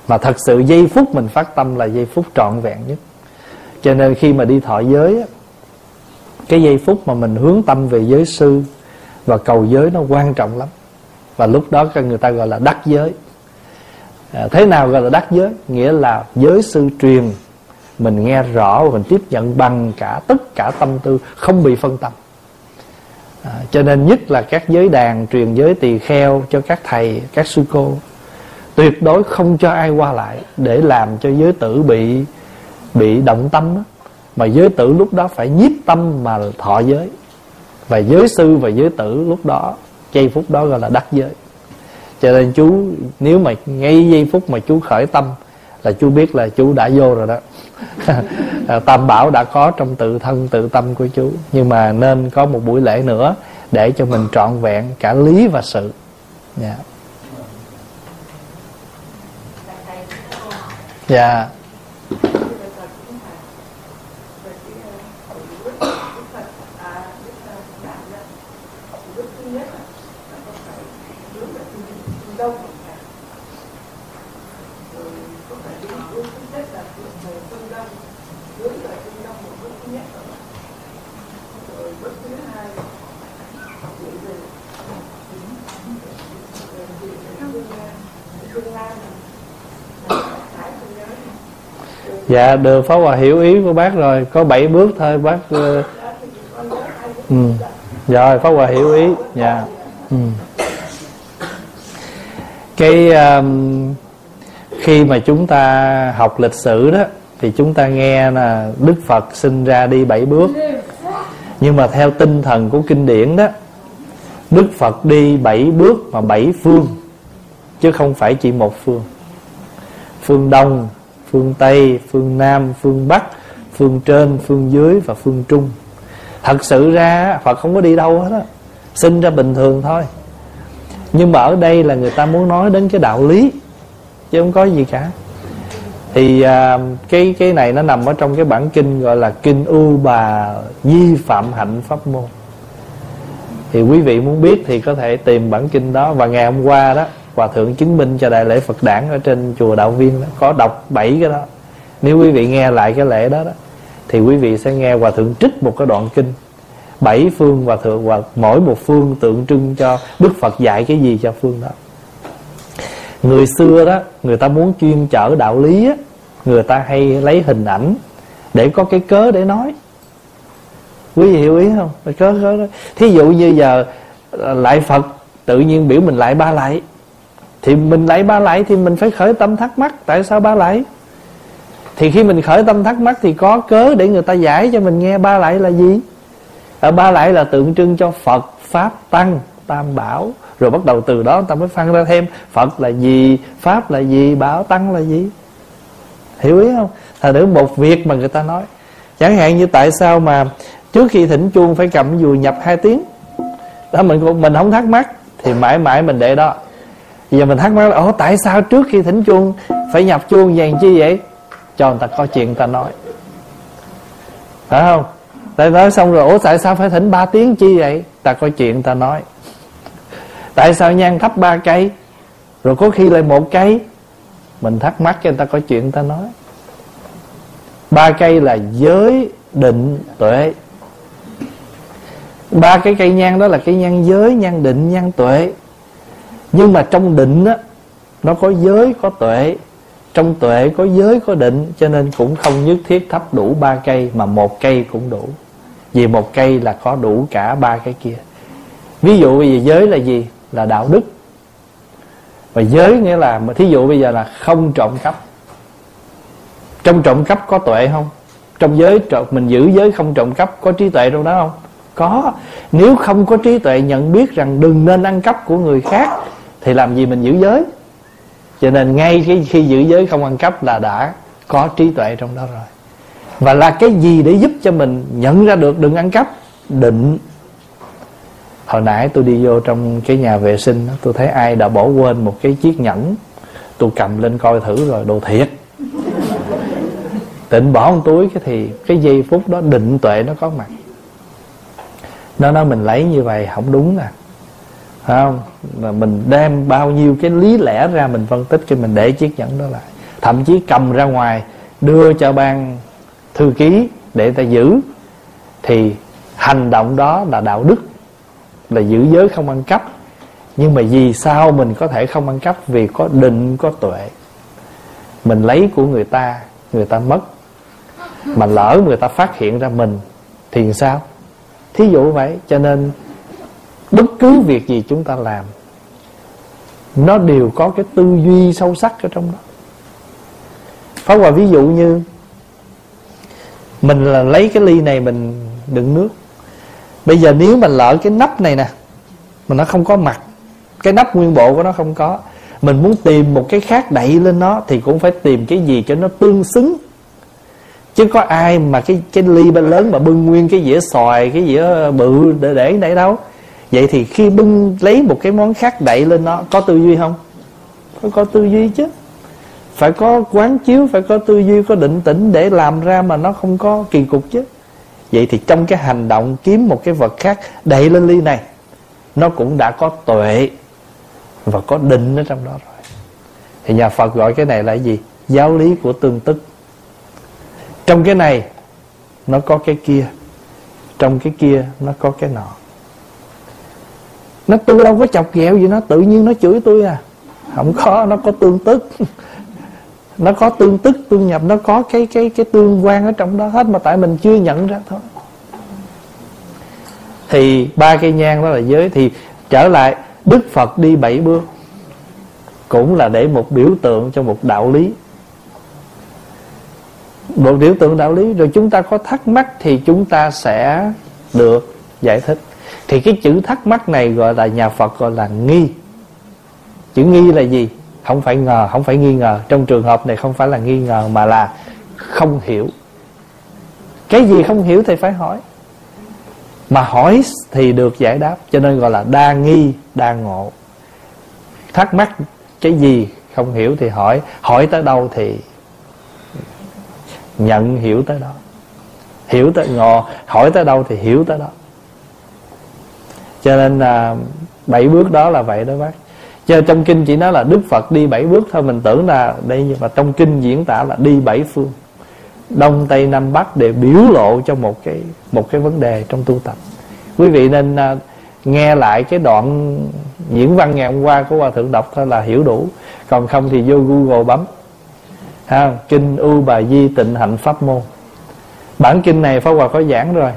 Mà thật sự giây phút mình phát tâm là giây phút trọn vẹn nhất. Cho nên khi mà đi thọ giới cái giây phút mà mình hướng tâm về giới sư và cầu giới nó quan trọng lắm. Và lúc đó người ta gọi là đắc giới. À, thế nào gọi là đắc giới? Nghĩa là giới sư truyền mình nghe rõ và mình tiếp nhận bằng cả tất cả tâm tư không bị phân tâm à, cho nên nhất là các giới đàn truyền giới tỳ kheo cho các thầy các sư cô. Tuyệt đối không cho ai qua lại để làm cho giới tử bị bị động tâm đó. mà giới tử lúc đó phải nhiếp tâm mà thọ giới. Và giới sư và giới tử lúc đó giây phút đó gọi là đắc giới. Cho nên chú nếu mà ngay giây phút mà chú khởi tâm là chú biết là chú đã vô rồi đó <laughs> tam bảo đã có trong tự thân tự tâm của chú nhưng mà nên có một buổi lễ nữa để cho mình trọn vẹn cả lý và sự dạ yeah. dạ yeah. Dạ được pháp hòa hiểu ý của bác rồi có 7 bước thôi bác ờ, ừ. Dạ, rồi pháp hòa hiểu ý dạ ừ. cái um, khi mà chúng ta học lịch sử đó thì chúng ta nghe là đức phật sinh ra đi bảy bước nhưng mà theo tinh thần của kinh điển đó đức phật đi bảy bước mà bảy phương chứ không phải chỉ một phương phương đông phương tây phương nam phương bắc phương trên phương dưới và phương trung. Thật sự ra phật không có đi đâu hết á sinh ra bình thường thôi. Nhưng mà ở đây là người ta muốn nói đến cái đạo lý chứ không có gì cả. Thì à, cái cái này nó nằm ở trong cái bản kinh gọi là kinh ưu bà di phạm hạnh pháp môn. Thì quý vị muốn biết thì có thể tìm bản kinh đó. Và ngày hôm qua đó hòa thượng chứng minh cho đại lễ phật đản ở trên chùa đạo viên đó. Có đọc bảy cái đó. Nếu quý vị nghe lại cái lễ đó đó, thì quý vị sẽ nghe hòa thượng trích một cái đoạn kinh. Bảy phương hòa thượng và mỗi một phương tượng trưng cho đức phật dạy cái gì cho phương đó. Người xưa đó, người ta muốn chuyên chở đạo lý á, người ta hay lấy hình ảnh để có cái cớ để nói. Quý vị hiểu ý không? Cớ cớ đó. Thí dụ như giờ à, lại phật, tự nhiên biểu mình lại ba lại thì mình lại ba lại thì mình phải khởi tâm thắc mắc. Tại sao ba lại thì khi mình khởi tâm thắc mắc thì có cớ để người ta giải cho mình nghe ba lại là gì? Ở ba lại là tượng trưng cho phật pháp tăng, tam bảo. Rồi bắt đầu từ đó ta mới phân ra thêm phật là gì, pháp là gì, bảo tăng là gì. Hiểu ý không? Thành thử một việc mà người ta nói. Chẳng hạn như tại sao mà trước khi thỉnh chuông phải cầm dùi nhập hai tiếng? Đó, mình mình không thắc mắc. Thì mãi mãi mình để đó giờ mình thắc mắc là, ồ, tại sao trước khi thỉnh chuông phải nhập chuông vàng chi vậy? Cho người ta có chuyện người ta nói. Phải không? Tại nói xong rồi, ủa, tại sao phải thỉnh ba tiếng chi vậy? Ta có chuyện người ta nói. Tại sao nhang thắp ba cây? Rồi có khi lại một cây? Mình thắc mắc cho người ta có chuyện người ta nói. Ba cây là giới định tuệ. Ba cái cây nhang đó là cái nhang giới, nhang định, nhang tuệ nhưng mà trong định á, nó có giới, có tuệ. Trong tuệ có giới, có định, cho nên cũng không nhất thiết thắp đủ ba cây, mà một cây cũng đủ. Vì một cây là có đủ cả ba cái kia. Ví dụ bây giờ giới là gì? Là đạo đức. Và giới nghĩa là, mà thí dụ bây giờ là không trộm cắp. Trong trộm cắp có tuệ không? Trong giới trộm, mình giữ giới không trộm cắp, có trí tuệ trong đó không? Có. Nếu không có trí tuệ, nhận biết rằng đừng nên ăn cắp của người khác thì làm gì mình giữ giới? Cho nên ngay khi, khi giữ giới không ăn cắp là đã có trí tuệ trong đó rồi. Và là cái gì để giúp cho mình nhận ra được đừng ăn cắp? Định. Hồi nãy tôi đi vô trong cái nhà vệ sinh tôi thấy ai đã bỏ quên một cái chiếc nhẫn tôi cầm lên coi thử rồi đồ thiệt. Định bỏ một túi cái thì cái giây phút đó định tuệ nó có mặt. Nó nói mình lấy như vậy không đúng à không, là mình đem bao nhiêu cái lý lẽ ra mình phân tích cho mình để chiếc nhẫn đó lại. Thậm chí cầm ra ngoài, đưa cho ban thư ký để ta giữ. Thì hành động đó là đạo đức, là giữ giới không ăn cắp. Nhưng mà vì sao mình có thể không ăn cắp? Vì có định, có tuệ. Mình lấy của người ta người ta mất. Mà lỡ người ta phát hiện ra mình, thì sao? Thí dụ vậy, cho nên bất cứ việc gì chúng ta làm, nó đều có cái tư duy sâu sắc ở trong đó. Phá Hòa ví dụ như, Mình là lấy cái ly này mình đựng nước. Bây giờ nếu mà lỡ cái nắp này nè, Mà nó không có mặt, Cái nắp nguyên bộ của nó không có, Mình muốn tìm một cái khác đẩy lên nó Thì cũng phải tìm cái gì cho nó tương xứng. Chứ có ai mà cái cái ly bên lớn mà bưng nguyên cái dĩa xoài, Cái dĩa bự để để để đâu. Vậy thì khi bưng lấy một cái món khác đậy lên nó Có tư duy không? phải có tư duy chứ. Phải có quán chiếu Phải có tư duy, có định tĩnh Để làm ra mà nó không có kỳ cục chứ. Vậy thì trong cái hành động kiếm một cái vật khác đậy lên ly này Nó cũng đã có tuệ Và có định ở trong đó rồi. Thì nhà Phật gọi cái này là gì? Giáo lý của tương tức. Trong cái này Nó có cái kia. Trong cái kia nó có cái nọ. Nó tôi đâu có chọc ghẹo gì nó Tự nhiên nó chửi tôi à. Không có, nó có tương tức. <laughs> Nó có tương tức tương nhập nó có cái cái cái tương quan ở trong đó hết mà tại mình chưa nhận ra thôi. Thì ba cây nhang đó là giới. Thì trở lại đức phật đi bảy bước cũng là để một biểu tượng cho một đạo lý. Một biểu tượng đạo lý rồi chúng ta có thắc mắc thì chúng ta sẽ được giải thích thì cái chữ thắc mắc này gọi là nhà phật gọi là nghi. Chữ nghi là gì? Không phải ngờ, không phải nghi ngờ. Trong trường hợp này không phải là nghi ngờ, mà là không hiểu. Cái gì không hiểu thì phải hỏi. Mà hỏi thì được giải đáp, cho nên gọi là đa nghi, đa ngộ. Thắc mắc cái gì không hiểu thì hỏi. Hỏi tới đâu thì nhận hiểu tới đó. Hiểu tới ngộ, hỏi tới đâu thì hiểu tới đó cho nên là bảy bước đó là vậy đó bác. Chứ trong kinh chỉ nói là Đức Phật đi bảy bước thôi Mình tưởng là đây nhưng mà trong kinh diễn tả là đi bảy phương. Đông Tây Nam Bắc để biểu lộ cho một cái một cái vấn đề trong tu tập. Quý vị nên uh, nghe lại cái đoạn diễn văn ngày hôm qua của Hòa Thượng đọc thôi là hiểu đủ. Còn không thì vô Google bấm. Ha, Kinh U Bà Di Tịnh Hạnh Pháp Môn. Bản kinh này Pháp Hòa có giảng rồi.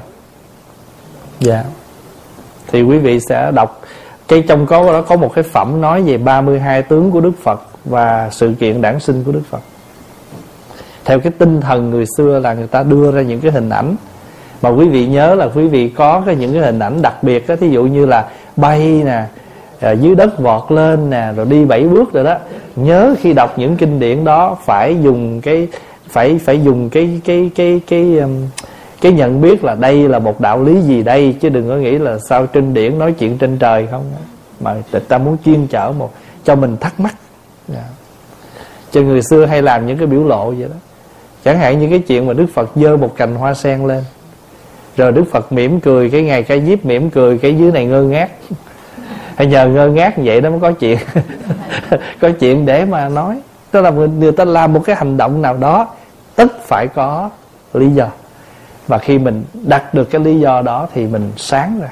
Dạ. Thì quý vị sẽ đọc cái trong có đó có một cái phẩm nói về 32 tướng của Đức Phật và sự kiện đản sinh của Đức Phật. Theo cái tinh thần người xưa là người ta đưa ra những cái hình ảnh. Mà quý vị nhớ là quý vị có cái những cái hình ảnh đặc biệt đó thí dụ như là bay nè à, dưới đất vọt lên nè rồi đi bảy bước rồi đó. Nhớ khi đọc những kinh điển đó phải dùng cái phải phải dùng cái cái cái cái, cái cái nhận biết là đây là một đạo lý gì đây, chứ đừng có nghĩ là sao trên điển nói chuyện trên trời không. Mà ta muốn chuyên trở một, cho mình thắc mắc. Dạ. Yeah. Cho người xưa hay làm những cái biểu lộ vậy đó. Chẳng hạn như cái chuyện mà đức phật dơ một cành hoa sen lên. Rồi đức phật mỉm cười, cái ngày cái diếp mỉm cười, cái dưới này ngơ ngác. <laughs> Hay nhờ ngơ ngác vậy đó mới có chuyện. <laughs> Có chuyện để mà nói. Tức là người ta làm một cái hành động nào đó, tất phải có lý do và khi mình đặt được cái lý do đó thì mình sáng ra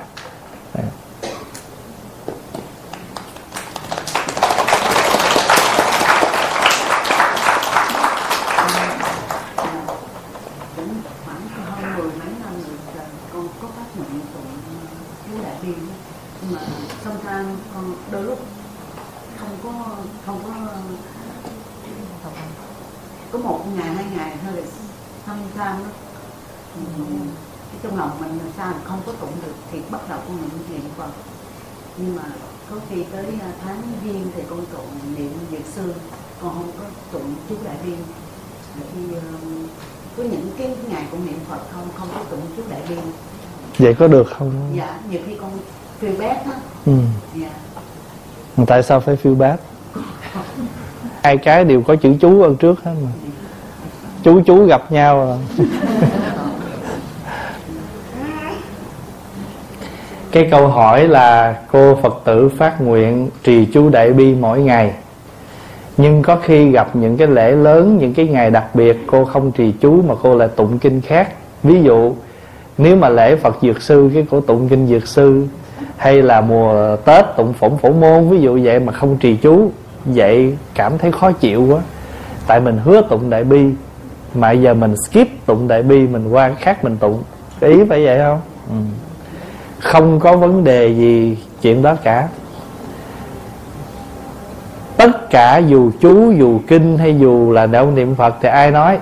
nhưng mà có khi tới à, tháng giêng thì con tụng niệm dược sư con không có tụng chú đại biên thì uh, có những cái ngày con niệm phật không không có tụng chú đại biên vậy có được không? Dạ nhiều khi con feel bad á ừ. dạ. Tại sao phải feel bad? Hai cái đều có chữ chú ở trước hết mà. Chú chú gặp nhau rồi cái câu hỏi là cô phật tử phát nguyện trì chú đại bi mỗi ngày. Nhưng có khi gặp những cái lễ lớn những cái ngày đặc biệt cô không trì chú mà cô lại tụng kinh khác. Ví dụ nếu mà lễ phật dược sư, cái cổ tụng kinh dược sư, hay là mùa tết tụng phụng phổ môn, ví dụ vậy mà không trì chú, vậy cảm thấy khó chịu quá. Tại mình hứa tụng đại bi, mà giờ mình skip tụng đại bi, mình qua khác mình tụng. Ý phải vậy không? Ừ. không có vấn đề gì chuyện đó cả. Tất cả dù chú, dù kinh, hay dù là đạo niệm phật thì ai nói?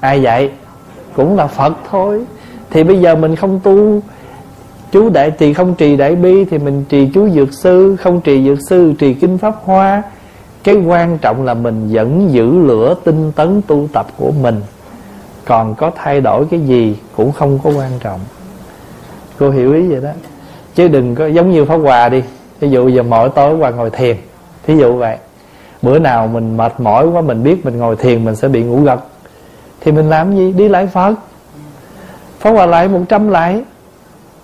Ai dạy? Cũng là phật thôi thì bây giờ mình không tu, chú đại trì không trì đại bi, thì mình trì chú dược sư, không trì dược sư trì kinh pháp hoa. Cái quan trọng là mình vẫn giữ lửa tinh tấn tu tập của mình. Còn có thay đổi cái gì cũng không có quan trọng. Cô hiểu ý vậy đó. Chứ đừng có, giống như pháp hòa đi. Ví dụ giờ mỗi tối qua ngồi thiền. Thí dụ vậy. Bữa nào mình mệt mỏi quá, mình biết mình ngồi thiền mình sẽ bị ngủ gật. Thì mình làm gì? Đi lại phật pháp hòa lại một trăm lại,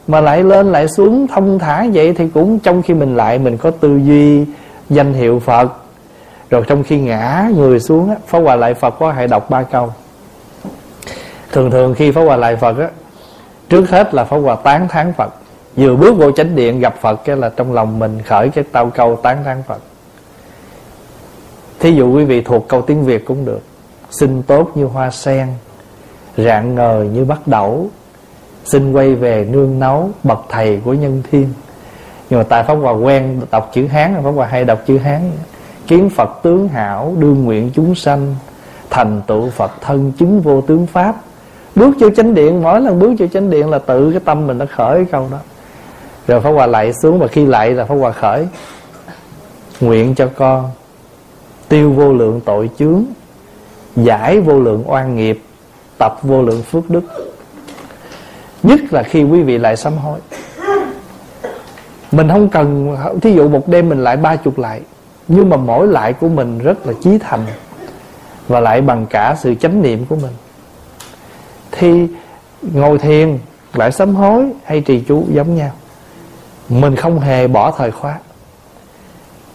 mà lại lên lại xuống thông thả vậy thì cũng trong khi mình lại mình có tư duy, danh hiệu phật. Rồi trong khi ngã người xuống á pháp hòa lại phật có hãy đọc ba câu. Thường thường khi pháp hòa lại phật á, trước hết là pháp hòa tán thán phật. Vừa bước vô chánh điện gặp phật cái là trong lòng mình khởi cái tao câu tán thán phật. Thí dụ quý vị thuộc câu tiếng việt cũng được, xin tốt như hoa sen rạng ngời như bắt đẩu xin quay về nương nấu bậc thầy của nhân thiên. Nhưng mà tại pháp hòa quen đọc chữ hán, pháp hòa hay đọc chữ hán, kiến phật tướng hảo đương nguyện chúng sanh, thành tựu phật thân chứng vô tướng pháp. Bước vô chánh điện, mỗi lần bước vô chánh điện là tự cái tâm mình nó khởi cái câu đó. Rồi pháp hòa lạy xuống và khi lạy là pháp hòa khởi, nguyện cho con tiêu vô lượng tội chướng, giải vô lượng oan nghiệp tập vô lượng phước đức. Nhất là khi quý vị lại sám hối. Mình không cần, thí dụ một đêm mình lại ba chục lại, nhưng mà mỗi lại của mình rất là chí thành và lại bằng cả sự chánh niệm của mình. Thì ngồi thiền, lại sám hối hay trì chú giống nhau, mình không hề bỏ thời khóa.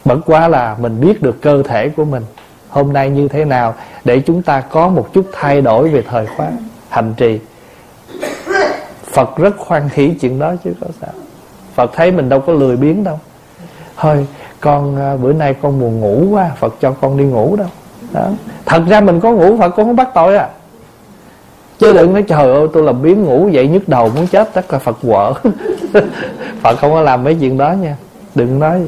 Bất quá là mình biết được cơ thể của mình hôm nay như thế nào để chúng ta có một chút thay đổi về thời khóa hành trì? Phật rất khoan hỷ chuyện đó chứ có sao. Phật thấy mình đâu có lười biếng đâu. Thôi, con à, bữa nay con buồn ngủ quá, Phật cho con đi ngủ đâu. Đó. Thật ra mình có ngủ, Phật cũng không bắt tội à. Chứ đừng nói, trời ơi, tôi làm biến ngủ vậy nhức đầu muốn chết Tất là Phật quở. <laughs> Phật không có làm mấy chuyện đó nha. Đừng nói.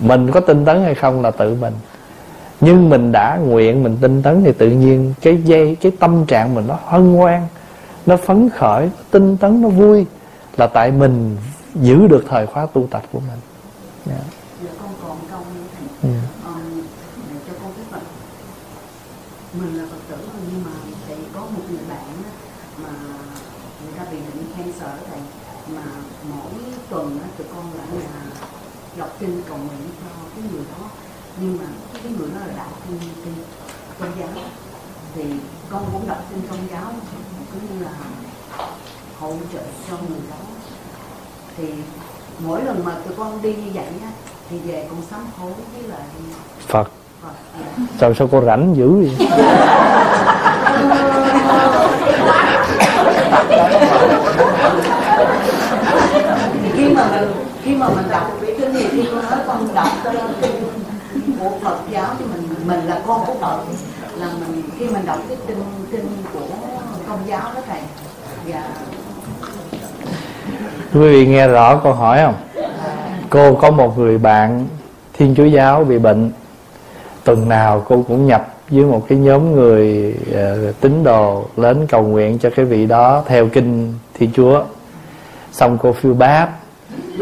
Mình có tinh tấn hay không là tự mình. Nhưng mình đã nguyện, mình tinh tấn Thì tự nhiên cái dây, Cái tâm trạng mình nó hân hoan, Nó phấn khởi Tinh tấn, nó vui Là tại mình giữ được thời khóa tu tập của mình yeah. Dạ, con còn câu như thế yeah. um, cho con biết là mình là phật tử nhưng mà thì có một người bạn đó, mà người ta bị bệnh cancer thầy mà mỗi tuần đó, tụi con lại là đọc kinh cầu nguyện cho cái người đó nhưng mà cái người đó là đạo tin tin tôn giáo. Thì con cũng đọc kinh tôn giáo cũng như là hỗ trợ cho người đó. Thì mỗi lần mà tụi con đi như vậy á thì về con sám hối với lại Phật. Phật. Sao sao cô rảnh dữ vậy? Khi mà mình khi mà mình đọc kinh thì khi con nói con đọc kinh của Phật giáo thì mình mình là con của Phật là mình khi mình đọc cái kinh kinh của công giáo đó thầy dạ. Quý vị nghe rõ câu hỏi không? Cô có một người bạn thiên chúa giáo bị bệnh tuần nào cô cũng nhập với một cái nhóm người uh, tín đồ đến cầu nguyện cho cái vị đó theo kinh thiên chúa. Xong cô phiêu báp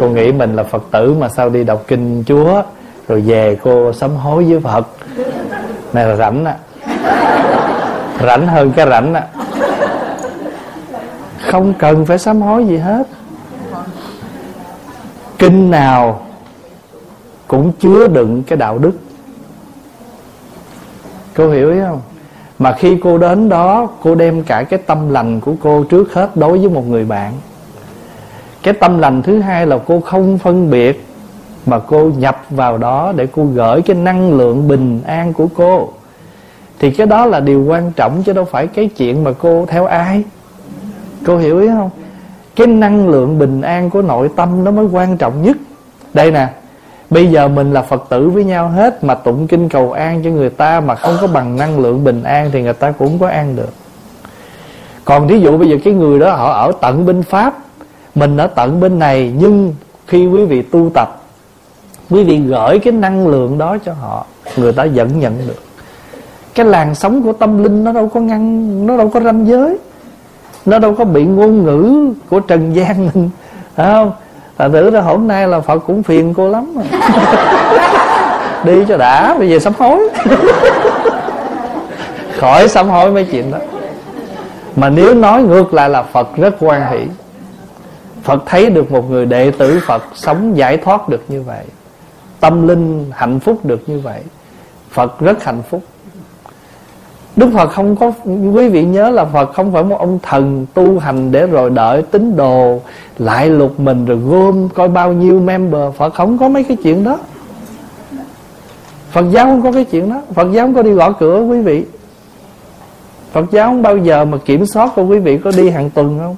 cô nghĩ mình là phật tử mà sao đi đọc kinh chúa? Rồi về cô sám hối với phật. Này là rảnh á. Rảnh hơn cái rảnh á. Không cần phải sám hối gì hết. Kinh nào cũng chứa đựng cái đạo đức. Cô hiểu ý không? Mà khi cô đến đó, cô đem cả cái tâm lành của cô trước hết đối với một người bạn. Cái tâm lành thứ hai là cô không phân biệt mà cô nhập vào đó để cô gửi cái năng lượng bình an của cô. Thì cái đó là điều quan trọng chứ đâu phải cái chuyện mà cô theo ai. Cô hiểu ý không? Cái năng lượng bình an của nội tâm nó mới quan trọng nhất. Đây nè, bây giờ mình là phật tử với nhau hết mà tụng kinh cầu an cho người ta mà không có bằng năng lượng bình an thì người ta cũng không có an được. Còn thí dụ bây giờ cái người đó họ ở tận bên pháp, mình ở tận bên này nhưng khi quý vị tu tập quý vị gửi cái năng lượng đó cho họ, người ta vẫn nhận được. Cái làn sóng của tâm linh nó đâu có ngăn, nó đâu có ranh giới. Nó đâu có bị ngôn ngữ của trần gian. <laughs> Mình phải không? Là thử ra hôm nay là phật cũng phiền cô lắm rồi. <laughs> đi cho đã, bây giờ sám hối. <laughs> Khỏi sám hối mấy chuyện đó. Mà nếu nói ngược lại là phật rất quan hỷ. Phật thấy được một người đệ tử phật sống giải thoát được như vậy tâm linh hạnh phúc được như vậy. Phật rất hạnh phúc. Đức Phật không có, Quý vị nhớ là Phật không phải một ông thần tu hành Để rồi đợi tín đồ Lại lục mình rồi gom Coi bao nhiêu member. Phật không có mấy cái chuyện đó. Phật giáo không có cái chuyện đó. Phật giáo không có đi gõ cửa quý vị. Phật giáo không bao giờ mà kiểm soát của quý vị có đi hàng tuần không?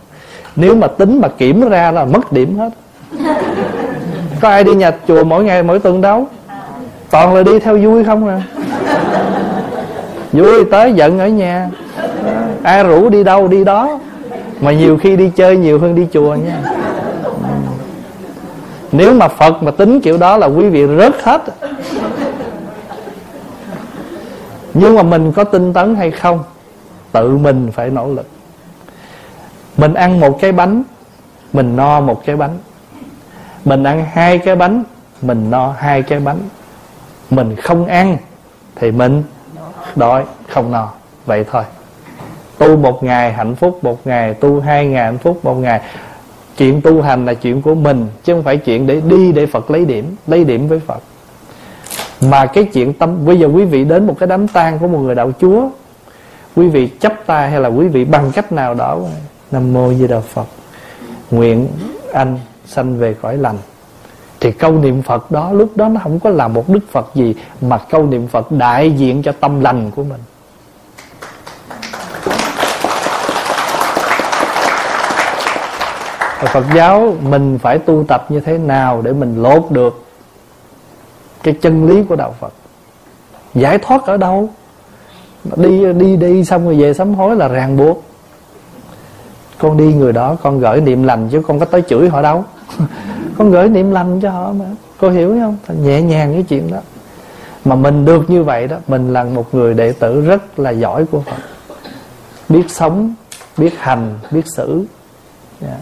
Nếu mà tính mà kiểm ra là mất điểm hết. Có ai đi nhà chùa mỗi ngày mỗi tuần đâu? Toàn là đi theo vui không à? Vui tới giận ở nhà. Ai rủ đi đâu, đi đó. Mà nhiều khi đi chơi nhiều hơn đi chùa nha. Nếu mà phật mà tính kiểu đó là quý vị rớt hết. Nhưng mà mình có tinh tấn hay không, tự mình phải nỗ lực. Mình ăn một cái bánh, mình no một cái bánh mình ăn hai cái bánh, mình no hai cái bánh. Mình không ăn thì mình đói, không no. Vậy thôi. Tu một ngày hạnh phúc một ngày, tu hai ngày hạnh phúc một ngày. Chuyện tu hành là chuyện của mình, chứ không phải chuyện để đi để phật lấy điểm lấy điểm với phật. Mà cái chuyện tâm, bây giờ quý vị đến một cái đám tang của một người đạo chúa, quý vị chấp tay hay là quý vị bằng cách nào đó, nam mô di đà phật. Nguyện anh sanh về cõi lành. Thì câu niệm Phật đó, lúc đó nó không có là một đức Phật gì, mà câu niệm Phật đại diện cho tâm lành của mình. Và Phật giáo mình phải tu tập như thế nào để mình lột được cái chân lý của đạo Phật? Giải thoát ở đâu? Đi đi đi xong rồi về sám hối là ràng buộc. Con đi người đó, con gửi niệm lành chứ con có tới chửi họ đâu. <laughs> con gửi niệm lành cho họ mà. Cô hiểu không? Nhẹ nhàng cái chuyện đó. Mà mình được như vậy đó, mình là một người đệ tử rất là giỏi của phật. Biết sống, biết hành, biết xử. Yeah.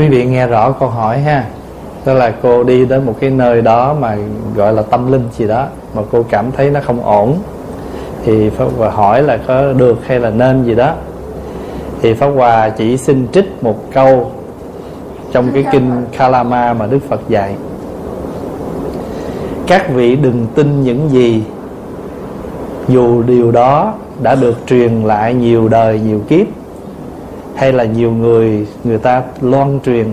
Quý vị nghe rõ câu hỏi ha. Tức là cô đi đến một cái nơi đó mà gọi là tâm linh gì đó mà cô cảm thấy nó không ổn. Thì pháp hòa hỏi là có được hay là nên gì đó. Thì pháp hòa chỉ xin trích một câu trong cái kinh Kalama mà Đức Phật dạy. Các vị đừng tin những gì dù điều đó đã được truyền lại nhiều đời nhiều kiếp hay là nhiều người người ta loan truyền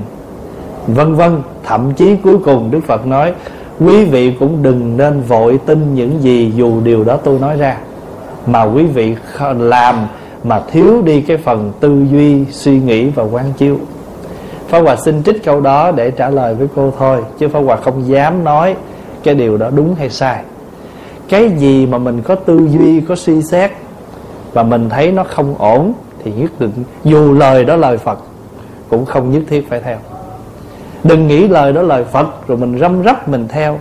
vân vân. Thậm chí cuối cùng đức phật nói quý vị cũng đừng nên vội tin những gì dù điều đó tôi nói ra mà quý vị làm mà thiếu đi cái phần tư duy suy nghĩ và quán chiếu. Pháp Hòa xin trích câu đó để trả lời với cô thôi Chứ Pháp Hòa không dám nói cái điều đó đúng hay sai. Cái gì mà mình có tư duy, có suy xét Và mình thấy nó không ổn thì nhất định, dù lời đó lời Phật, Cũng không nhất thiết phải theo. Đừng nghĩ lời đó lời Phật Rồi mình răm rắp mình theo.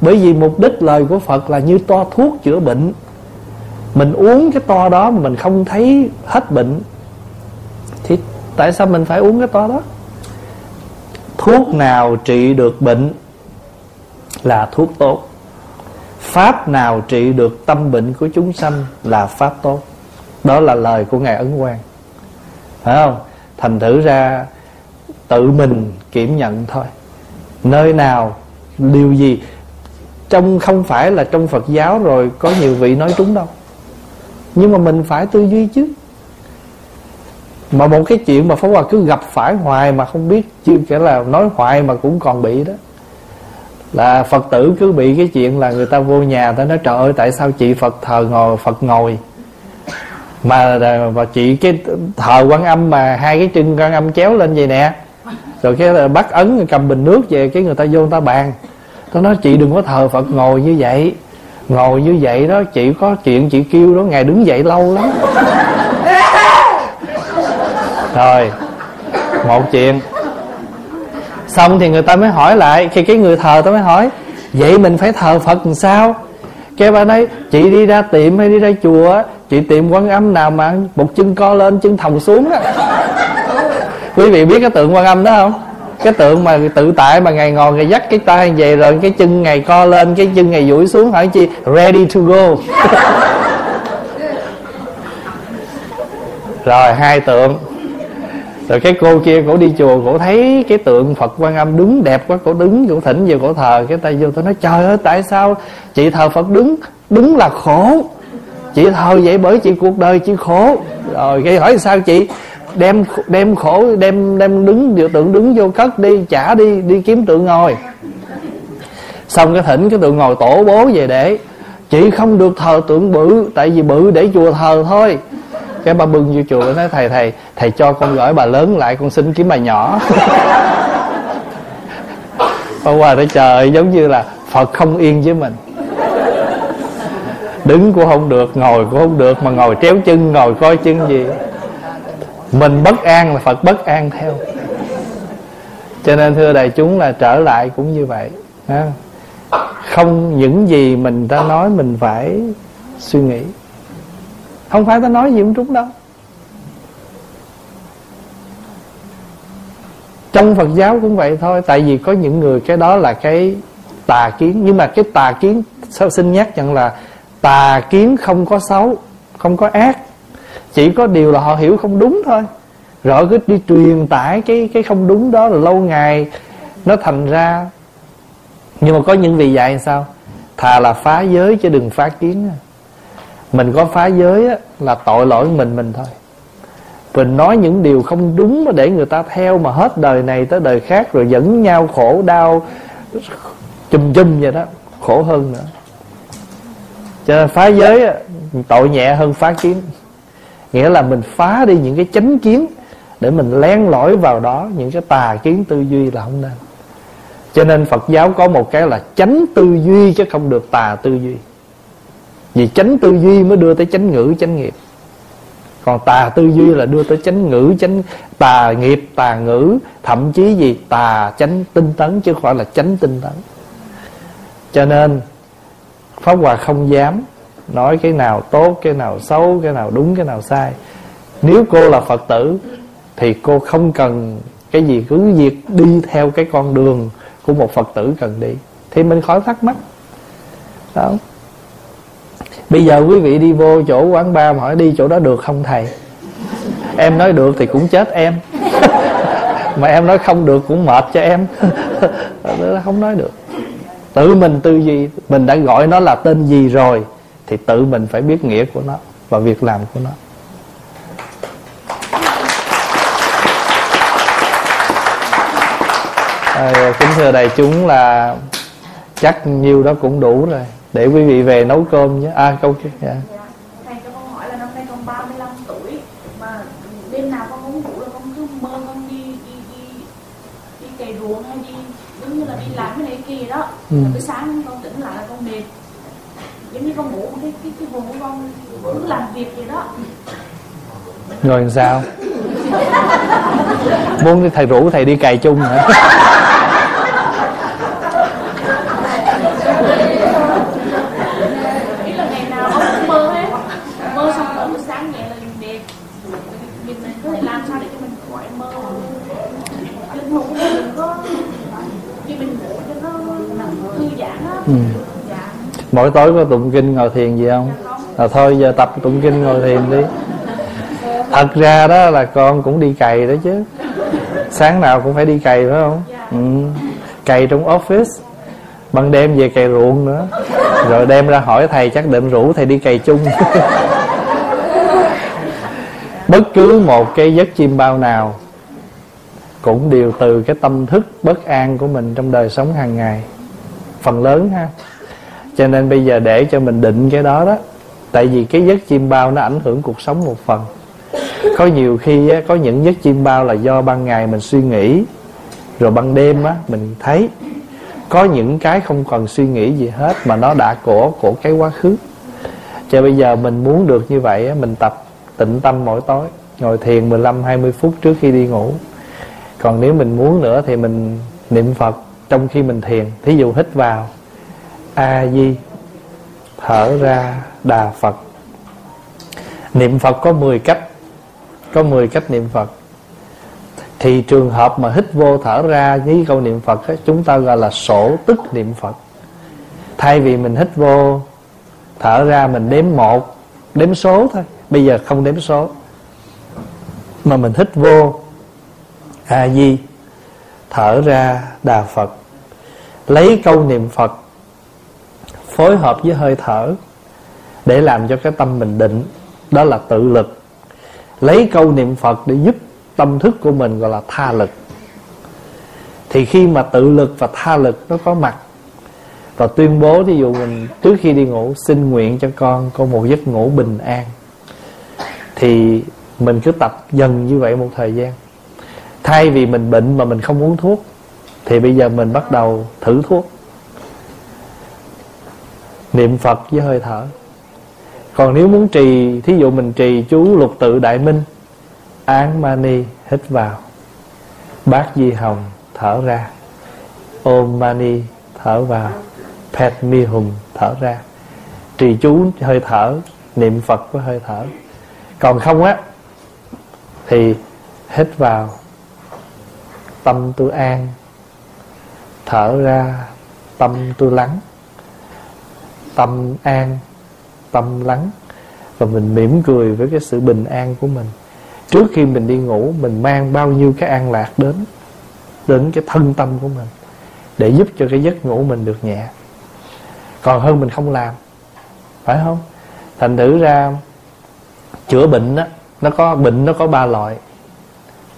Bởi vì mục đích lời của Phật là như to thuốc chữa bệnh. Mình uống cái to đó mà mình không thấy hết bệnh, Thì tại sao mình phải uống cái to đó? Thuốc nào trị được bệnh Là thuốc tốt. Pháp nào trị được tâm bệnh của chúng sanh Là pháp tốt. Đó là lời của Ngài Ấn Quang. Phải không? Thành thử ra Tự mình kiểm nhận thôi. Nơi nào, Điều gì, Trong, không phải là trong Phật giáo rồi Có nhiều vị nói trúng đâu. Nhưng mà mình phải tư duy chứ. Mà một cái chuyện mà Pháp Hòa cứ gặp phải hoài mà không biết chứ, kể là nói hoài mà cũng còn bị đó. Là Phật tử cứ bị cái chuyện là người ta vô nhà ta nói, trời ơi, tại sao chị Phật thờ ngồi, Phật ngồi? Mà và chị cái thờ quan âm mà hai cái chân quan âm chéo lên vậy nè. Rồi cái à, bắt ấn cầm bình nước về, cái người ta vô người ta bàn. Tôi nói, chị đừng có thờ Phật ngồi như vậy. Ngồi như vậy đó, chị có chuyện chị kêu đó ngày đứng dậy lâu lắm. Rồi, một chuyện. Xong thì người ta mới hỏi lại, khi cái người thờ tôi mới hỏi, vậy mình phải thờ phật làm sao? Cái bà nói, chị đi ra tiệm hay đi ra chùa chị tiệm quan âm nào mà một chân co lên, chân thòng xuống đó quý vị biết cái tượng quan âm đó không? Cái tượng mà tự tại mà ngày ngồi, ngày dắt cái tay về rồi cái chân ngày co lên, cái chân ngày duỗi xuống hỏi chi, ready to go. <laughs> Rồi hai tượng rồi cái cô kia cổ đi chùa, cổ thấy cái tượng phật quan âm đứng đẹp quá, cổ đứng cổ thỉnh về cổ thờ. Cái tay vô, tôi nói, trời ơi, tại sao chị thờ phật đứng đứng là khổ? Chị thờ vậy bởi chị cuộc đời chị khổ. Rồi cái hỏi, sao chị đem đem khổ, đem đem đứng điều tượng đứng vô cất đi, trả đi đi kiếm tượng ngồi? Xong cái thỉnh cái tượng ngồi tổ bố về để. Chị không được thờ tượng bự, tại vì bự để chùa thờ thôi cái ba bưng vô chùa, nói, thầy thầy thầy cho con gửi bà lớn lại, con xin kiếm bà nhỏ. <laughs> Hôm qua nói trời giống như là phật không yên với mình. Đứng cũng không được, ngồi cũng không được, mà ngồi tréo chân, ngồi coi chân gì. Mình bất an là phật bất an theo. Cho nên thưa đại chúng là trở lại cũng như vậy không những gì mình ta nói mình phải suy nghĩ không phải ta nói gì cũng trúng đâu. Trong Phật giáo cũng vậy thôi, tại vì có những người cái đó là cái tà kiến. Nhưng mà cái tà kiến sao xin nhắc nhận là tà kiến không có xấu, không có ác. Chỉ có điều là họ hiểu không đúng thôi. Rồi cứ đi truyền tải cái cái không đúng đó là lâu ngày nó thành ra. Nhưng mà có những vị dạy sao? Thà là phá giới chứ đừng phá kiến mình có phá giới á, là tội lỗi mình mình thôi. Mình nói những điều không đúng mà để người ta theo mà hết đời này tới đời khác rồi dẫn nhau khổ đau chùm chùm vậy đó khổ hơn nữa. Cho nên phá giới á, tội nhẹ hơn phá kiến. Nghĩa là mình phá đi những cái chánh kiến để mình len lỏi vào đó những cái tà kiến tư duy là không nên. Cho nên Phật giáo có một cái là chánh tư duy chứ không được tà tư duy vì chánh tư duy mới đưa tới chánh ngữ, chánh nghiệp. Còn tà tư duy là đưa tới chánh ngữ, chánh, tà nghiệp, tà ngữ, thậm chí gì? Tà chánh tinh tấn, chứ không phải là chánh tinh tấn. Cho nên, pháp hòa không dám nói cái nào tốt, cái nào xấu, cái nào đúng, cái nào sai. Nếu cô là phật tử, thì cô không cần cái gì cứ việc đi theo cái con đường của một phật tử cần đi. Thì mình khỏi thắc mắc. Đó bây giờ quý vị đi vô chỗ quán bar mà hỏi đi chỗ đó được không thầy? Em nói được thì cũng chết em. <laughs> Mà em nói không được cũng mệt cho em. <laughs> Không nói được. Tự mình tư duy mình đã gọi nó là tên gì rồi thì tự mình phải biết nghĩa của nó và việc làm của nó. À, kính thưa đại chúng là chắc nhiêu đó cũng đủ rồi để quý vị về nấu cơm nhé. À câu kia dạ. thầy cho con hỏi là năm nay con 35 tuổi mà đêm nào con không ngủ là con cứ mơ con đi đi đi đi cày ruộng hay đi giống như là đi làm cái này kia đó. Ừ. rồi sáng con tỉnh lại là con mệt. Giống như con ngủ cái cái cái vùng của con cứ làm việc vậy đó. Rồi làm sao? Muốn thầy rủ thầy đi cày chung hả <laughs> ừ. mỗi tối có tụng kinh ngồi thiền gì không? Là thôi giờ tập tụng kinh ngồi thiền đi. Thật ra đó là con cũng đi cày đó chứ. Sáng nào cũng phải đi cày phải không? Ừ. cày trong office. Ban đêm về cày ruộng nữa. Rồi đem ra hỏi thầy chắc định rủ thầy đi cày chung. <laughs> Bất cứ một cái giấc chim bao nào cũng đều từ cái tâm thức bất an của mình trong đời sống hàng ngày phần lớn ha. Cho nên bây giờ để cho mình định cái đó đó tại vì cái giấc chim bao nó ảnh hưởng cuộc sống một phần. Có nhiều khi á, có những giấc chim bao là do ban ngày mình suy nghĩ rồi ban đêm á mình thấy. Có những cái không cần suy nghĩ gì hết mà nó đã của của cái quá khứ. Cho bây giờ mình muốn được như vậy á, mình tập tịnh tâm mỗi tối ngồi thiền 15 20 phút trước khi đi ngủ. Còn nếu mình muốn nữa thì mình niệm Phật trong khi mình thiền. Thí dụ hít vào a di thở ra đà phật. Niệm phật có 10 cách có 10 cách niệm phật. Thì trường hợp mà hít vô thở ra với câu niệm phật ấy, chúng ta gọi là sổ tức niệm phật. Thay vì mình hít vô thở ra mình đếm một đếm số thôi. Bây giờ không đếm số. Mà mình hít vô a di thở ra đà phật, lấy câu niệm phật phối hợp với hơi thở để làm cho cái tâm mình định, đó là tự lực. Lấy câu niệm phật để giúp tâm thức của mình gọi là tha lực. Thì khi mà tự lực và tha lực nó có mặt, và tuyên bố ví dụ mình trước khi đi ngủ xin nguyện cho con có một giấc ngủ bình an, thì mình cứ tập dần như vậy một thời gian thay vì mình bệnh mà mình không uống thuốc, thì bây giờ mình bắt đầu thử thuốc. Niệm phật với hơi thở. Còn nếu muốn trì, thí dụ mình trì chú lục tự đại minh, án mani hít vào. Bát di hồng thở ra. Ôm mani thở vào. Pet mi hùng thở ra. Trì chú hơi thở, niệm phật với hơi thở. Còn không á, thì hít vào tâm tôi an. Thở ra, tâm tôi lắng. Tâm an, tâm lắng. Và mình mỉm cười với cái sự bình an của mình. Trước khi mình đi ngủ, mình mang bao nhiêu cái an lạc đến đến cái thân tâm của mình, để giúp cho cái giấc ngủ mình được nhẹ. Còn hơn mình không làm, phải không? Thành thử ra, chữa bệnh á, nó có, bệnh nó có ba loại.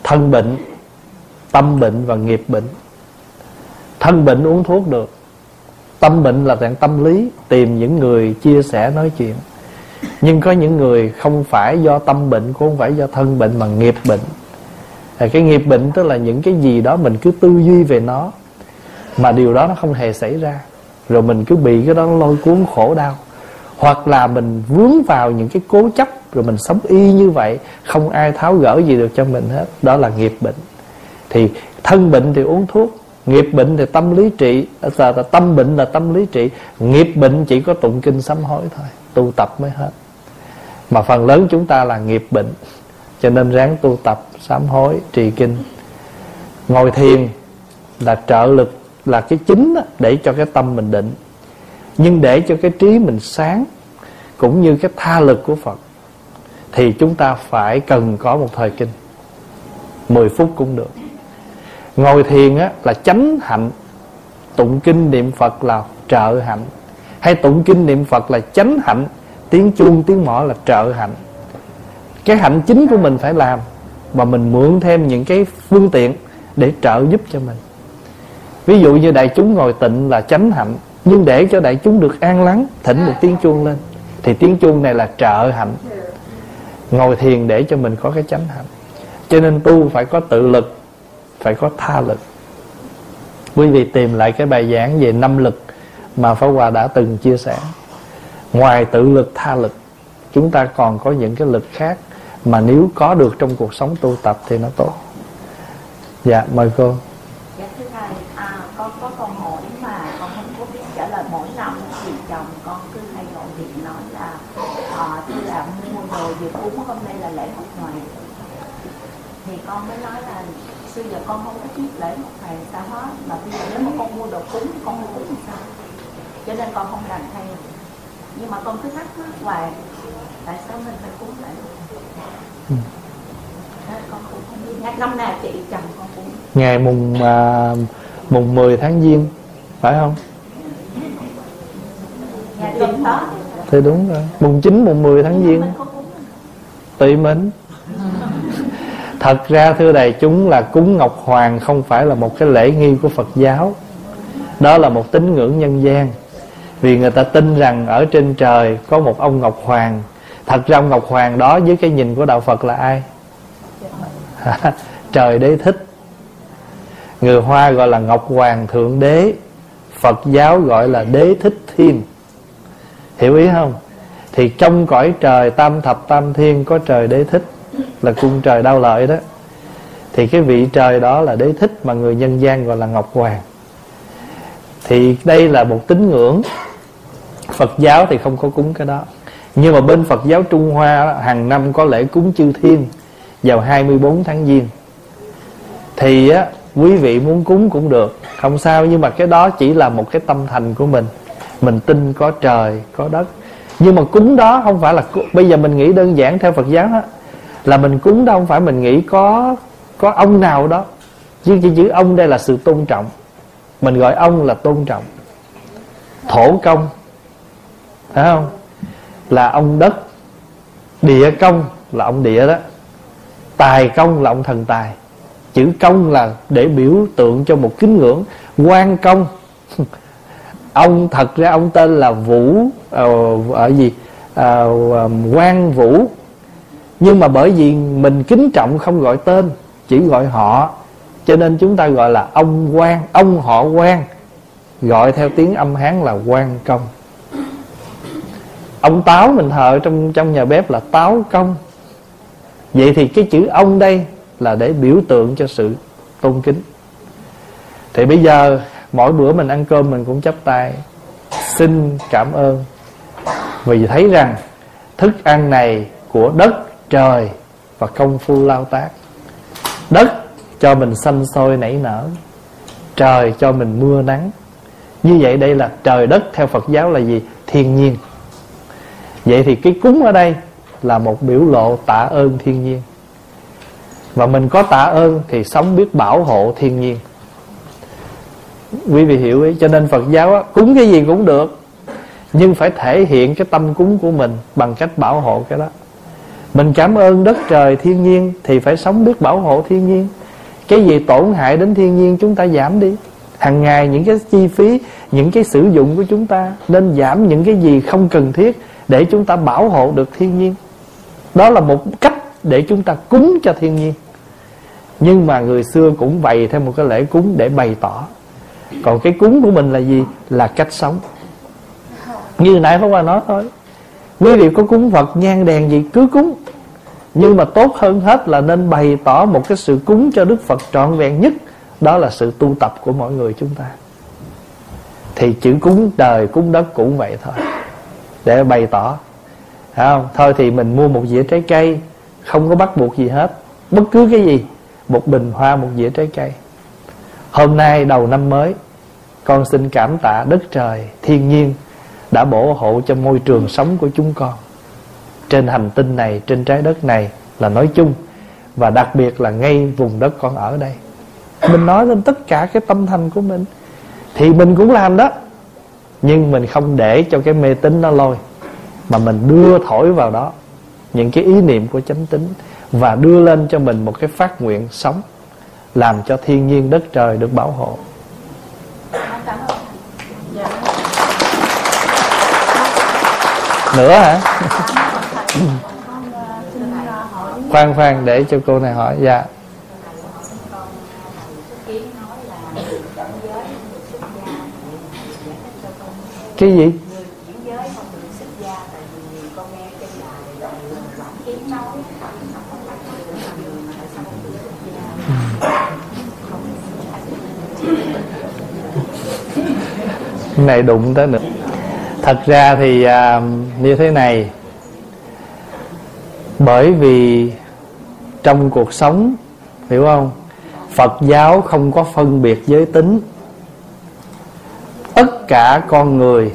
Thân bệnh tâm bệnh và nghiệp bệnh. Thân bệnh uống thuốc được. Tâm bệnh là dạng tâm lý, tìm những người chia sẻ nói chuyện. Nhưng có những người không phải do tâm bệnh, cũng không phải do thân bệnh mà nghiệp bệnh. Thì cái nghiệp bệnh tức là những cái gì đó mình cứ tư duy về nó, mà điều đó nó không hề xảy ra. Rồi mình cứ bị cái đó lôi cuốn khổ đau. Hoặc là mình vướng vào những cái cố chấp, rồi mình sống y như vậy, không ai tháo gỡ gì được cho mình hết. Đó là nghiệp bệnh thì thân bệnh thì uống thuốc nghiệp bệnh thì tâm lý trị. Là, là tâm bệnh là tâm lý trị. Nghiệp bệnh chỉ có tụng kinh sám hối thôi tu tập mới hết. Mà phần lớn chúng ta là nghiệp bệnh cho nên ráng tu tập sám hối trì kinh. Ngồi thiền là trợ lực là cái chính đó, để cho cái tâm mình định. Nhưng để cho cái trí mình sáng cũng như cái tha lực của Phật thì chúng ta phải cần có một thời kinh. 10 phút cũng được ngồi thiền á, là chánh hạnh. Tụng kinh niệm Phật là trợ hạnh. Hay tụng kinh niệm Phật là chánh hạnh. Tiếng chuông tiếng mõ là trợ hạnh. Cái hạnh chính của mình phải làm. Và mình mượn thêm những cái phương tiện để trợ giúp cho mình. Ví dụ như đại chúng ngồi tịnh là chánh hạnh. Nhưng để cho đại chúng được an lắng thỉnh một tiếng chuông lên thì tiếng chuông này là trợ hạnh. Ngồi thiền để cho mình có cái chánh hạnh. Cho nên tu phải có tự lực phải có tha lực. Quý vị tìm lại cái bài giảng về năm lực mà Pháp Hòa đã từng chia sẻ. Ngoài tự lực tha lực chúng ta còn có những cái lực khác mà nếu có được trong cuộc sống tu tập thì nó tốt. Dạ mời cô. Dạ thưa thầy à, con có câu hỏi mà con không có biết. Dạ Trả lời mỗi năm thì chồng con cứ hay gọi điện nói là à, tôi là mua đồ về cúng hôm nay là lễ Phật ngoài thì con mới nói là xưa giờ con không có biết lễ Phật Hoàng sao hết. Mà bây giờ nếu mà con mua đồ cúng thì con mua cúng làm sao? Cho nên con không làm theo. Nhưng mà con cứ thắc mắc hoài tại sao mình phải cúng lễ ừ. con cũng không biết. Năm nào chị chồng con cũng ngày mùng à, mùng 10 tháng giêng phải không? Thì đúng rồi. Mùng 9 mùng 10 tháng giêng. tùy mình thật ra, thưa đại chúng, là cúng ngọc hoàng không phải là một cái lễ nghi của phật giáo. Đó là một tín ngưỡng nhân gian. Vì người ta tin rằng ở trên trời có một ông ngọc hoàng. Thật ra ông ngọc hoàng đó dưới cái nhìn của đạo phật là ai? <laughs> Trời đế thích. Người hoa gọi là ngọc hoàng thượng đế. Phật giáo gọi là đế thích thiên. Hiểu ý không? Thì trong cõi trời tam thập tam thiên có trời đế thích là cung trời đau lợi đó. Thì cái vị trời đó là đế thích mà người nhân gian gọi là ngọc hoàng. Thì đây là một tín ngưỡng. Phật giáo thì không có cúng cái đó. Nhưng mà bên Phật giáo Trung Hoa hàng năm có lễ cúng chư thiên Vào 24 tháng Giêng. Thì á, quý vị muốn cúng cũng được Không sao. Nhưng mà cái đó chỉ là một cái tâm thành của mình. Mình tin có trời, có đất. Nhưng mà cúng đó không phải là Bây giờ mình nghĩ đơn giản theo Phật giáo á là mình cúng đâu không phải mình nghĩ có Có ông nào đó. Chứ chỉ chữ ông đây là sự tôn trọng. Mình gọi ông là tôn trọng. Thổ công. Phải không? Là ông đất. Địa công là ông địa đó. Tài công là ông thần tài. Chữ công là để biểu tượng cho một kính ngưỡng. Quan công. <laughs> Ông thật ra ông tên là vũ ờ, ở gì? Ờ, ờ, à, quan vũ nhưng mà bởi vì mình kính trọng không gọi tên, chỉ gọi họ, cho nên chúng ta gọi là ông quan, ông họ quan. Gọi theo tiếng âm hán là quan công. Ông táo mình thờ trong trong nhà bếp là táo công. Vậy thì cái chữ ông đây là để biểu tượng cho sự tôn kính. Thì bây giờ, mỗi bữa mình ăn cơm mình cũng chắp tay, xin cảm ơn. Vì thấy rằng thức ăn này của đất trời và công phu lao tác. Đất cho mình xanh sôi nảy nở trời cho mình mưa nắng. Như vậy đây là trời đất theo phật giáo là gì? Thiên nhiên. Vậy thì cái cúng ở đây là một biểu lộ tạ ơn thiên nhiên. Và mình có tạ ơn thì sống biết bảo hộ thiên nhiên. Quý vị hiểu ý cho nên phật giáo á, cúng cái gì cũng được nhưng phải thể hiện cái tâm cúng của mình bằng cách bảo hộ cái đó mình cảm ơn đất trời thiên nhiên thì phải sống biết bảo hộ thiên nhiên. Cái gì tổn hại đến thiên nhiên chúng ta giảm đi. Hàng ngày những cái chi phí, những cái sử dụng của chúng ta nên giảm những cái gì không cần thiết để chúng ta bảo hộ được thiên nhiên. Đó là một cách để chúng ta cúng cho thiên nhiên. Nhưng mà người xưa cũng bày thêm một cái lễ cúng để bày tỏ. Còn cái cúng của mình là gì? Là cách sống. Như nãy Pháp qua nói thôi quý vị có cúng Phật nhang đèn gì cứ cúng. Nhưng mà tốt hơn hết là nên bày tỏ một cái sự cúng cho Đức Phật trọn vẹn nhất. Đó là sự tu tập của mọi người chúng ta. Thì chữ cúng đời, cúng đất cũng vậy thôi. Để bày tỏ. Không? Thôi thì mình mua một dĩa trái cây. Không có bắt buộc gì hết. Bất cứ cái gì. Một bình hoa, một dĩa trái cây. Hôm nay đầu năm mới, con xin cảm tạ đất trời thiên nhiên đã bổ hộ cho môi trường sống của chúng con. Trên hành tinh này, trên trái đất này là nói chung, và đặc biệt là ngay vùng đất con ở đây. Mình nói lên tất cả cái tâm thành của mình, thì mình cũng làm đó. Nhưng mình không để cho cái mê tín nó lôi, mà mình đưa thổi vào đó những cái ý niệm của chánh tính và đưa lên cho mình một cái phát nguyện sống, làm cho thiên nhiên đất trời được bảo hộ. Nữa hả? Khoan khoan, để cho cô này hỏi. Dạ. Cái gì? Này đụng tới nữa thật ra thì à, như thế này. Bởi vì trong cuộc sống hiểu không? Phật giáo không có phân biệt giới tính. Tất cả con người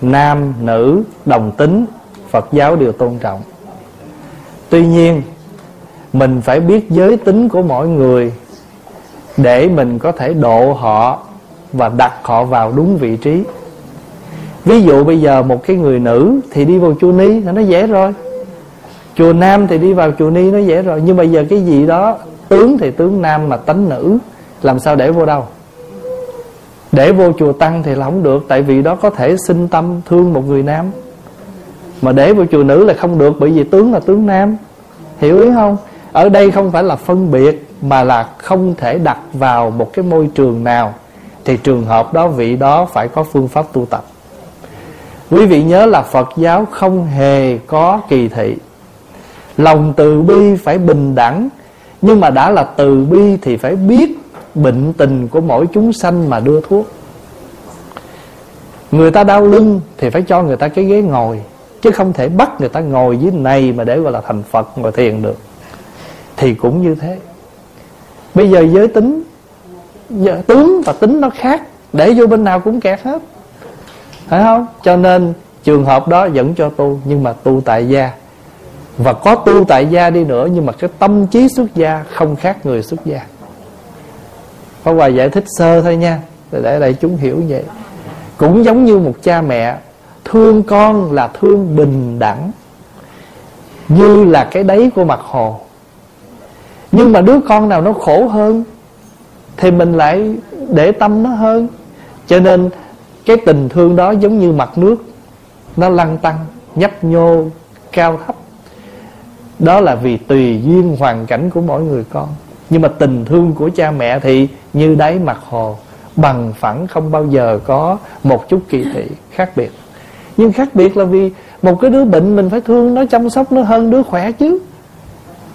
nam nữ đồng tính phật giáo đều tôn trọng. Tuy nhiên mình phải biết giới tính của mỗi người để mình có thể độ họ và đặt họ vào đúng vị trí ví dụ bây giờ một cái người nữ thì đi vào chùa ni là nó dễ rồi. Chùa nam thì đi vào chùa ni nó dễ rồi. Nhưng bây giờ cái gì đó, tướng thì tướng nam mà tánh nữ, làm sao để vô đâu? Để vô chùa tăng thì là không được, tại vì đó có thể sinh tâm thương một người nam. Mà để vô chùa nữ là không được, bởi vì tướng là tướng nam. Hiểu ý không? Ở đây không phải là phân biệt, mà là không thể đặt vào một cái môi trường nào. Thì trường hợp đó, vị đó phải có phương pháp tu tập quý vị nhớ là phật giáo không hề có kỳ thị. Lòng từ bi phải bình đẳng, nhưng mà đã là từ bi thì phải biết bệnh tình của mỗi chúng sanh mà đưa thuốc. Người ta đau lưng thì phải cho người ta cái ghế ngồi, chứ không thể bắt người ta ngồi dưới này mà để gọi là thành phật, ngồi thiền được. Thì cũng như thế. Bây giờ giới tính giờ tướng và tính nó khác, để vô bên nào cũng kẹt hết phải không? Cho nên trường hợp đó dẫn cho tu, nhưng mà tu tại gia. Và có tu tại gia đi nữa, nhưng mà cái tâm trí xuất gia không khác người xuất gia. Có Hòa giải thích sơ thôi nha, để đại chúng hiểu vậy. Cũng giống như một cha mẹ, thương con là thương bình đẳng, như là cái đáy của mặt hồ. Nhưng mà đứa con nào nó khổ hơn, thì mình lại để tâm nó hơn. Cho nên cái tình thương đó giống như mặt nước, nó lăn tăng nhấp nhô, cao thấp. Đó là vì tùy duyên hoàn cảnh của mỗi người con. Nhưng mà tình thương của cha mẹ thì như đáy mặt hồ, bằng phẳng không bao giờ có một chút kỳ thị khác biệt. Nhưng khác biệt là vì một cái đứa bệnh mình phải thương nó, chăm sóc nó hơn đứa khỏe chứ.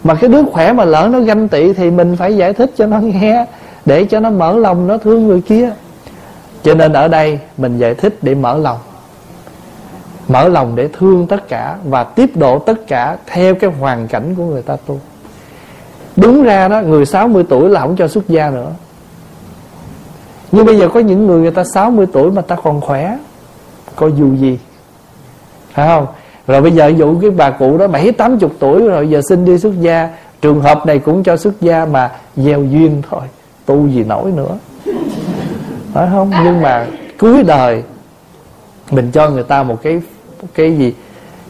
Mà cái đứa khỏe mà lỡ nó ganh tị thì mình phải giải thích cho nó nghe, để cho nó mở lòng, nó thương người kia cho nên ở đây mình giải thích để mở lòng. Mở lòng để thương tất cả và tiếp độ tất cả theo cái hoàn cảnh của người ta tu. Đúng ra đó, người 60 tuổi là không cho xuất gia nữa. Nhưng bây giờ có những người người ta 60 tuổi mà ta còn khỏe có dù gì. Phải không? Rồi bây giờ dụ cái bà cụ đó bảy, tám chục tuổi rồi giờ xin đi xuất gia, trường hợp này cũng cho xuất gia mà gieo duyên thôi, tu gì nổi nữa phải không? Nhưng mà cuối đời mình cho người ta một cái cái gì?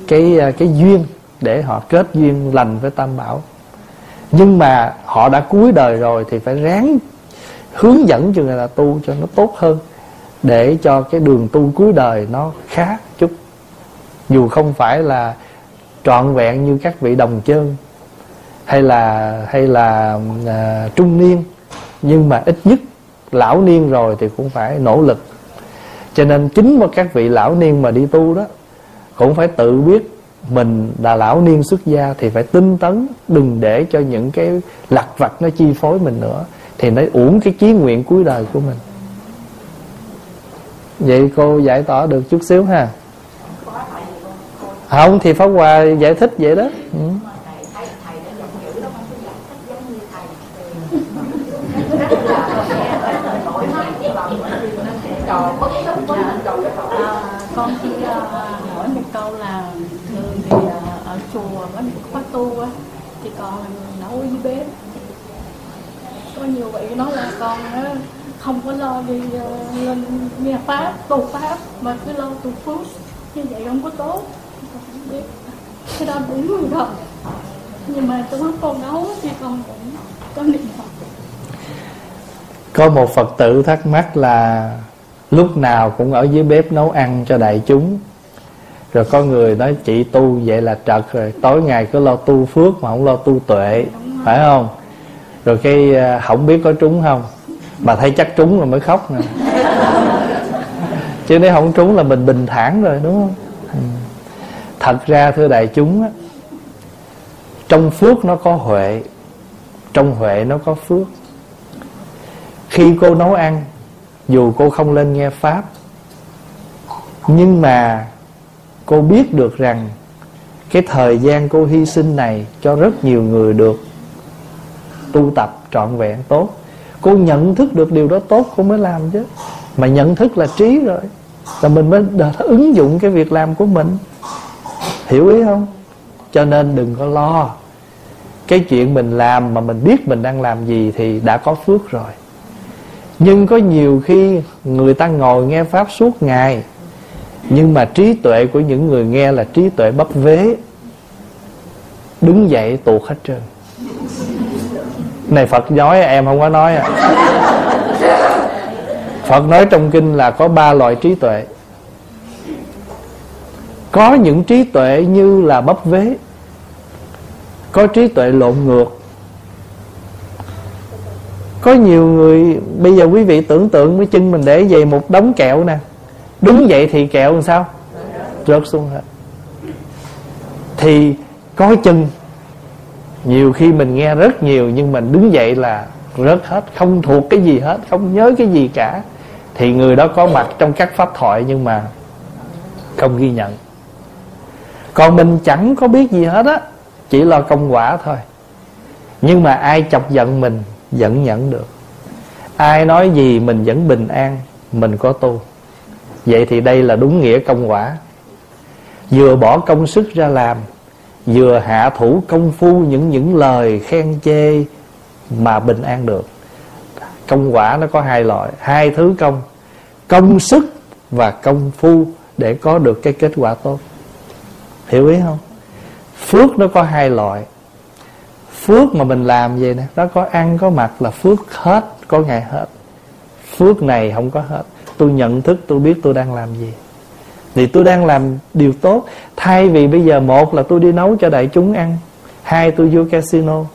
Cái à, cái duyên để họ kết duyên lành với tam bảo. Nhưng mà họ đã cuối đời rồi thì phải ráng hướng dẫn cho người ta tu cho nó tốt hơn để cho cái đường tu cuối đời nó khá chút. Dù không phải là trọn vẹn như các vị đồng chân hay là hay là à, trung niên nhưng mà ít nhất lão niên rồi thì cũng phải nỗ lực. Cho nên chính mà các vị lão niên mà đi tu đó, cũng phải tự biết mình là lão niên xuất gia thì phải tinh tấn, đừng để cho những cái lặt vặt nó chi phối mình nữa, thì nó uổng cái chí nguyện cuối đời của mình. Vậy cô giải tỏa được chút xíu ha. Không thì pháp hòa giải thích vậy đó. Ừ. con chỉ uh, hỏi một câu là thường thì uh, ở chùa có những khóa tu á thì còn nấu dưới bếp. Có nhiều vị nói là con uh, ờ, không có lo đi uh, lên nghe pháp tu pháp mà cứ lo tu phước. Như vậy không có tốt. Không biết cái đó đúng rồi thật nhưng mà trong lúc con nấu thì con cũng có niệm phật. Có một phật tử thắc mắc là lúc nào cũng ở dưới bếp nấu ăn cho đại chúng? Rồi có người nói chị tu vậy là trật rồi tối ngày cứ lo tu phước mà không lo tu tuệ, phải không? Rồi cái à, không biết có trúng không? Mà thấy chắc trúng rồi mới khóc nè chứ nếu không trúng là mình bình thản rồi, đúng không? Ừ. Thật ra, thưa đại chúng á, trong phước nó có huệ, trong huệ nó có phước. Khi cô nấu ăn, dù cô không lên nghe pháp, nhưng mà cô biết được rằng cái thời gian cô hy sinh này cho rất nhiều người được tu tập trọn vẹn tốt. Cô nhận thức được điều đó tốt, cô mới làm chứ. Mà nhận thức là trí rồi. Là mình mới ứng dụng cái việc làm của mình. Hiểu ý không? Cho nên đừng có lo. Cái chuyện mình làm mà mình biết mình đang làm gì thì đã có phước rồi. Nhưng có nhiều khi người ta ngồi nghe pháp suốt ngày nhưng mà trí tuệ của những người nghe là trí tuệ bấp vế, đứng dậy tuột hết trơn này, phật nói à, em không có nói à. Phật nói trong kinh là có ba loại trí tuệ. Có những trí tuệ như là bấp vế, có trí tuệ lộn ngược. Có nhiều người, bây giờ quý vị tưởng tượng với chân mình để về một đống kẹo nè đứng dậy thì kẹo làm sao? Rớt xuống hết. Thì có chân. Nhiều khi mình nghe rất nhiều nhưng mình đứng dậy là rớt hết. Không thuộc cái gì hết, không nhớ cái gì cả. Thì người đó có mặt trong các pháp thoại nhưng mà không ghi nhận. Còn mình chẳng có biết gì hết á, chỉ lo công quả thôi. Nhưng mà ai chọc giận mình vẫn nhận được. Ai nói gì mình vẫn bình an, mình có tu vậy thì đây là đúng nghĩa công quả. Vừa bỏ công sức ra làm, vừa hạ thủ công phu những những lời khen chê mà bình an được. Công quả nó có hai loại, hai thứ công công sức và công phu để có được cái kết quả tốt. Hiểu ý không? Phước nó có hai loại. Phước mà mình làm vậy nè, nó có ăn có mặc là phước hết, có ngày hết. Phước này không có hết tôi nhận thức tôi biết tôi đang làm gì. Thì tôi đang làm điều tốt. Thay vì bây giờ một là tôi đi nấu cho đại chúng ăn, hai tôi vô casino,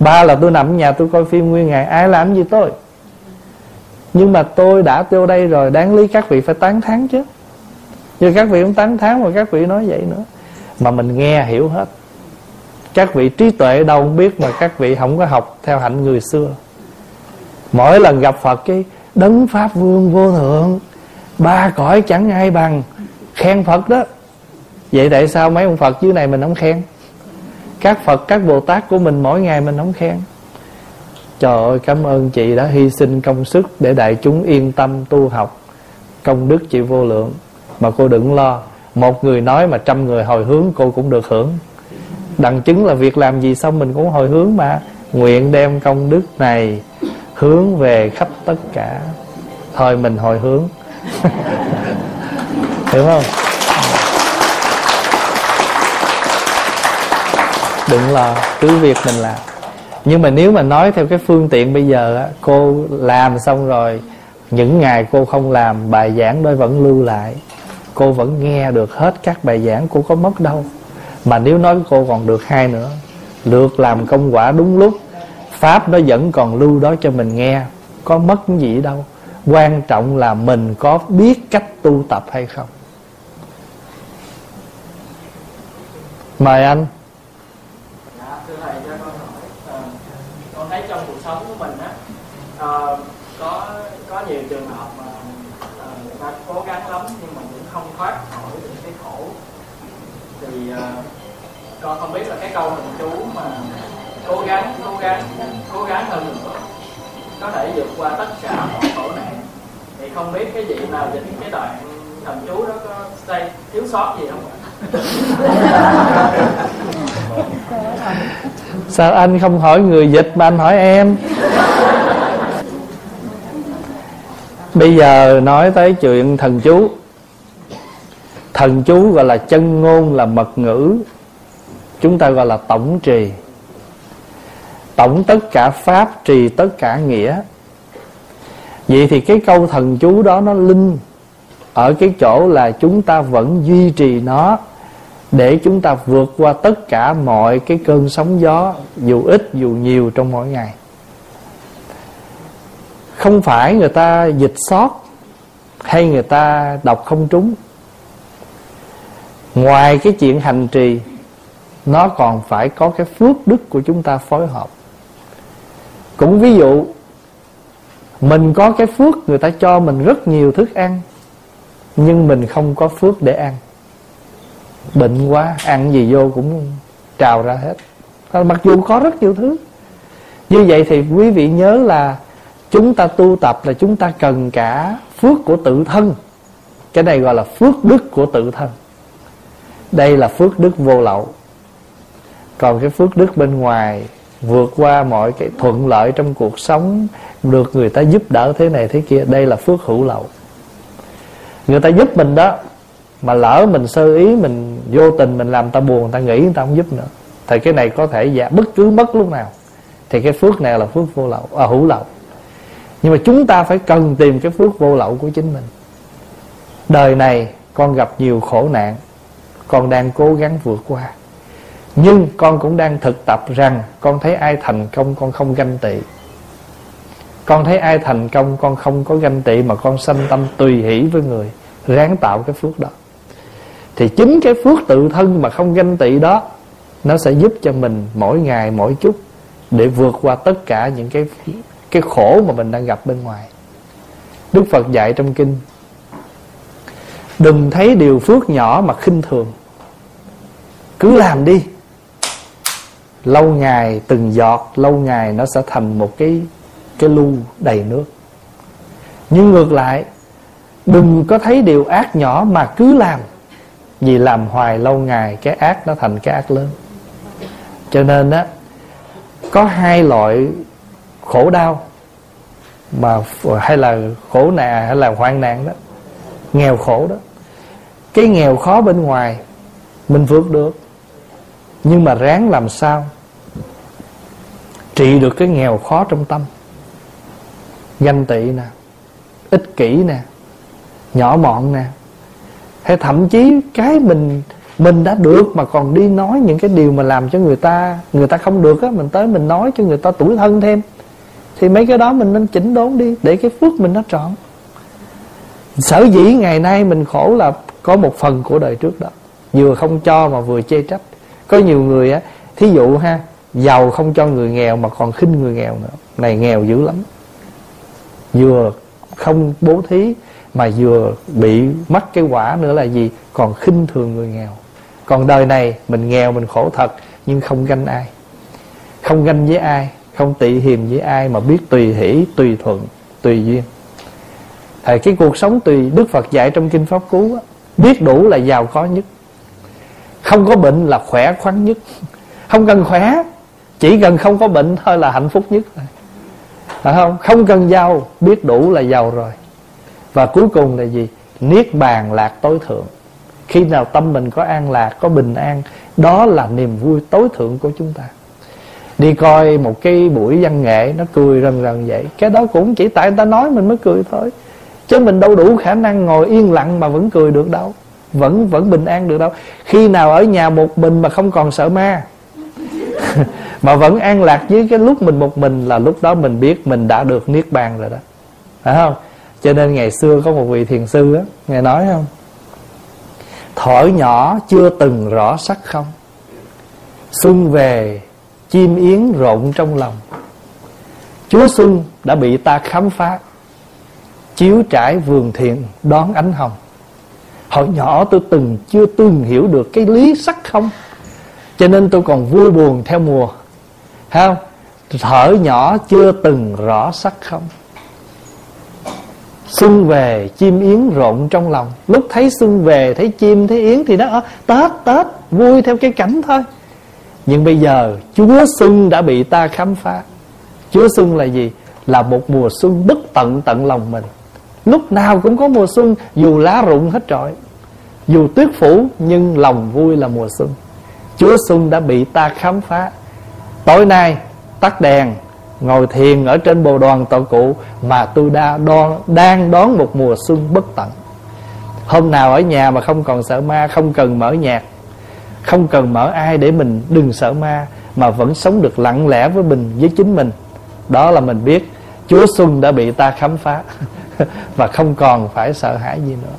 ba là tôi nằm ở nhà tôi coi phim nguyên ngày, ai làm gì tôi? Nhưng mà tôi đã vô đây rồi, đáng lý các vị phải tán thán chứ. Nhưng các vị không tán thán mà các vị nói vậy nữa. Mà mình nghe hiểu hết. Các vị trí tuệ đâu không biết mà các vị không có học theo hạnh người xưa. Mỗi lần gặp phật cái đấng pháp vương vô thượng, ba cõi chẳng ai bằng. Khen phật đó. Vậy tại sao mấy ông phật dưới này mình không khen? Các phật, các bồ tát của mình mỗi ngày mình không khen. Trời ơi, cảm ơn chị đã hy sinh công sức để đại chúng yên tâm tu học. Công đức chị vô lượng. Mà cô đừng lo, một người nói mà trăm người hồi hướng cô cũng được hưởng. Đặng chứng là việc làm gì xong mình cũng hồi hướng mà. Nguyện đem công đức này hướng về khắp tất cả. Thời mình hồi hướng. <laughs> Hiểu không? Đừng lo, cứ việc mình làm. Nhưng mà nếu mà nói theo cái phương tiện bây giờ á, cô làm xong rồi, những ngày cô không làm, bài giảng đó vẫn lưu lại. Cô vẫn nghe được hết các bài giảng, cô có mất đâu. Mà nếu nói cô còn được hai nữa lượt làm công quả đúng lúc, pháp nó vẫn còn lưu đó cho mình nghe có mất gì đâu. Quan trọng là mình có biết cách tu tập hay không. Mời anh. Dạ, thưa thầy cho con hỏi ờ, con thấy trong cuộc sống của mình á ờ, có có nhiều trường hợp mà ờ, ta cố gắng lắm nhưng mà cũng không thoát khỏi được cái khổ. Thì con không biết là cái câu mình chú mà cố gắng cố gắng cố gắng hơn nữa có thể vượt qua tất cả mọi khổ nạn. Thì không biết cái vị nào dịch cái đoạn thần chú đó có say, thiếu sót gì không ạ? <laughs> Sao anh không hỏi người dịch mà anh hỏi em? Bây giờ nói tới chuyện thần chú. Thần chú gọi là chân ngôn, là mật ngữ. Chúng ta gọi là tổng trì tổng tất cả pháp trì tất cả nghĩa. Vậy thì cái câu thần chú đó nó linh ở cái chỗ là chúng ta vẫn duy trì nó để chúng ta vượt qua tất cả mọi cái cơn sóng gió, dù ít, dù nhiều trong mỗi ngày. Không phải người ta dịch sót hay người ta đọc không trúng. Ngoài cái chuyện hành trì, nó còn phải có cái phước đức của chúng ta phối hợp cũng ví dụ, mình có cái phước người ta cho mình rất nhiều thức ăn, nhưng mình không có phước để ăn. Bệnh quá, ăn gì vô cũng trào ra hết. Mặc dù có rất nhiều thứ. Như vậy thì quý vị nhớ là chúng ta tu tập là chúng ta cần cả phước của tự thân. Cái này gọi là phước đức của tự thân. Đây là phước đức vô lậu. Còn cái phước đức bên ngoài vượt qua mọi cái thuận lợi trong cuộc sống được người ta giúp đỡ thế này thế kia. Đây là phước hữu lậu. Người ta giúp mình đó mà lỡ mình sơ ý mình vô tình mình làm ta buồn người ta nghĩ người ta không giúp nữa thì cái này có thể giả bất cứ mất lúc nào. Thì cái phước này là phước vô lậu à, hữu lậu. Nhưng mà chúng ta phải cần tìm cái phước vô lậu của chính mình. Đời này con gặp nhiều khổ nạn con đang cố gắng vượt qua nhưng con cũng đang thực tập rằng con thấy ai thành công, con không ganh tị. Con thấy ai thành công, con không có ganh tị mà con sanh tâm tùy hỷ với người, ráng tạo cái phước đó. Thì chính cái phước tự thân mà không ganh tị đó, nó sẽ giúp cho mình mỗi ngày, mỗi chút để vượt qua tất cả những cái cái khổ mà mình đang gặp bên ngoài. Đức Phật dạy trong kinh, Đừng thấy điều phước nhỏ mà khinh thường. Cứ làm đi. Lâu ngày từng giọt, Lâu ngày nó sẽ thành một cái Cái lu đầy nước. Nhưng ngược lại, Đừng có thấy điều ác nhỏ mà cứ làm. Vì làm hoài lâu ngày, Cái ác nó thành cái ác lớn. Cho nên á, Có hai loại khổ đau mà hay là khổ nạn hay là hoạn nạn đó. Nghèo khổ đó. Cái nghèo khó bên ngoài, mình vượt được nhưng mà ráng làm sao trị được cái nghèo khó trong tâm? Ganh tị nè, ích kỷ nè, nhỏ mọn nè. Hay thậm chí cái mình mình đã được mà còn đi nói những cái điều mà làm cho người ta người ta không được á, mình tới mình nói cho người ta tuổi thân thêm. Thì mấy cái đó mình nên chỉnh đốn đi để cái phước mình nó trọn. Sở dĩ ngày nay mình khổ là có một phần của đời trước đó. Vừa không cho mà vừa chê trách có nhiều người á thí dụ ha giàu không cho người nghèo mà còn khinh người nghèo nữa. Này nghèo dữ lắm. Vừa không bố thí mà vừa bị mắc cái quả nữa là gì? Còn khinh thường người nghèo. Còn đời này mình nghèo mình khổ thật nhưng không ganh ai. Không ganh với ai không tị hiềm với ai mà biết tùy hỷ tùy thuận tùy duyên. Thì cái cuộc sống tùy đức phật dạy trong kinh pháp cú á, biết đủ là giàu có nhất không có bệnh là khỏe khoắn nhất. Không cần khỏe, chỉ cần không có bệnh thôi là hạnh phúc nhất. Rồi phải không? Không cần giàu, biết đủ là giàu rồi. Và cuối cùng là gì? Niết bàn lạc tối thượng. Khi nào tâm mình có an lạc, có bình an, đó là niềm vui tối thượng của chúng ta. Đi coi một cái buổi văn nghệ, nó cười rần rần vậy. Cái đó cũng chỉ tại người ta nói mình mới cười thôi. Chứ mình đâu đủ khả năng ngồi yên lặng mà vẫn cười được đâu vẫn vẫn bình an được đâu. Khi nào ở nhà một mình mà không còn sợ ma? <laughs> Mà vẫn an lạc với cái lúc mình một mình là lúc đó mình biết mình đã được niết bàn rồi đó. Phải không? Cho nên ngày xưa có một vị thiền sư á ngài nói không? Thổi nhỏ chưa từng rõ sắc không? Xuân về, chim yến rộn trong lòng. Chúa Xuân đã bị ta khám phá. Chiếu trải vườn thiện đón ánh hồng hồi nhỏ tôi từng chưa từng hiểu được cái lý sắc không? Cho nên tôi còn vui buồn theo mùa. Thấy không thở nhỏ chưa từng rõ sắc không? Xuân về, chim yến rộn trong lòng. Lúc thấy xuân về, thấy chim, thấy yến Thì nó Tết Tết, vui theo cái cảnh thôi. Nhưng bây giờ, Chúa xuân đã bị ta khám phá. Chúa xuân là gì? Là một mùa xuân bất tận tận lòng mình. Lúc nào cũng có mùa xuân Dù lá rụng hết trọi Dù tuyết phủ nhưng lòng vui là mùa xuân. Chúa xuân đã bị ta khám phá. Tối nay tắt đèn Ngồi thiền ở trên bồ đoàn tọa cụ Mà tôi đã đo, đang đón một mùa xuân bất tận. Hôm nào ở nhà mà không còn sợ ma Không cần mở nhạc Không cần mở ai để mình đừng sợ ma Mà vẫn sống được lặng lẽ với mình với chính mình. Đó là mình biết Chúa Xuân đã bị ta khám phá. <laughs> Và không còn phải sợ hãi gì nữa.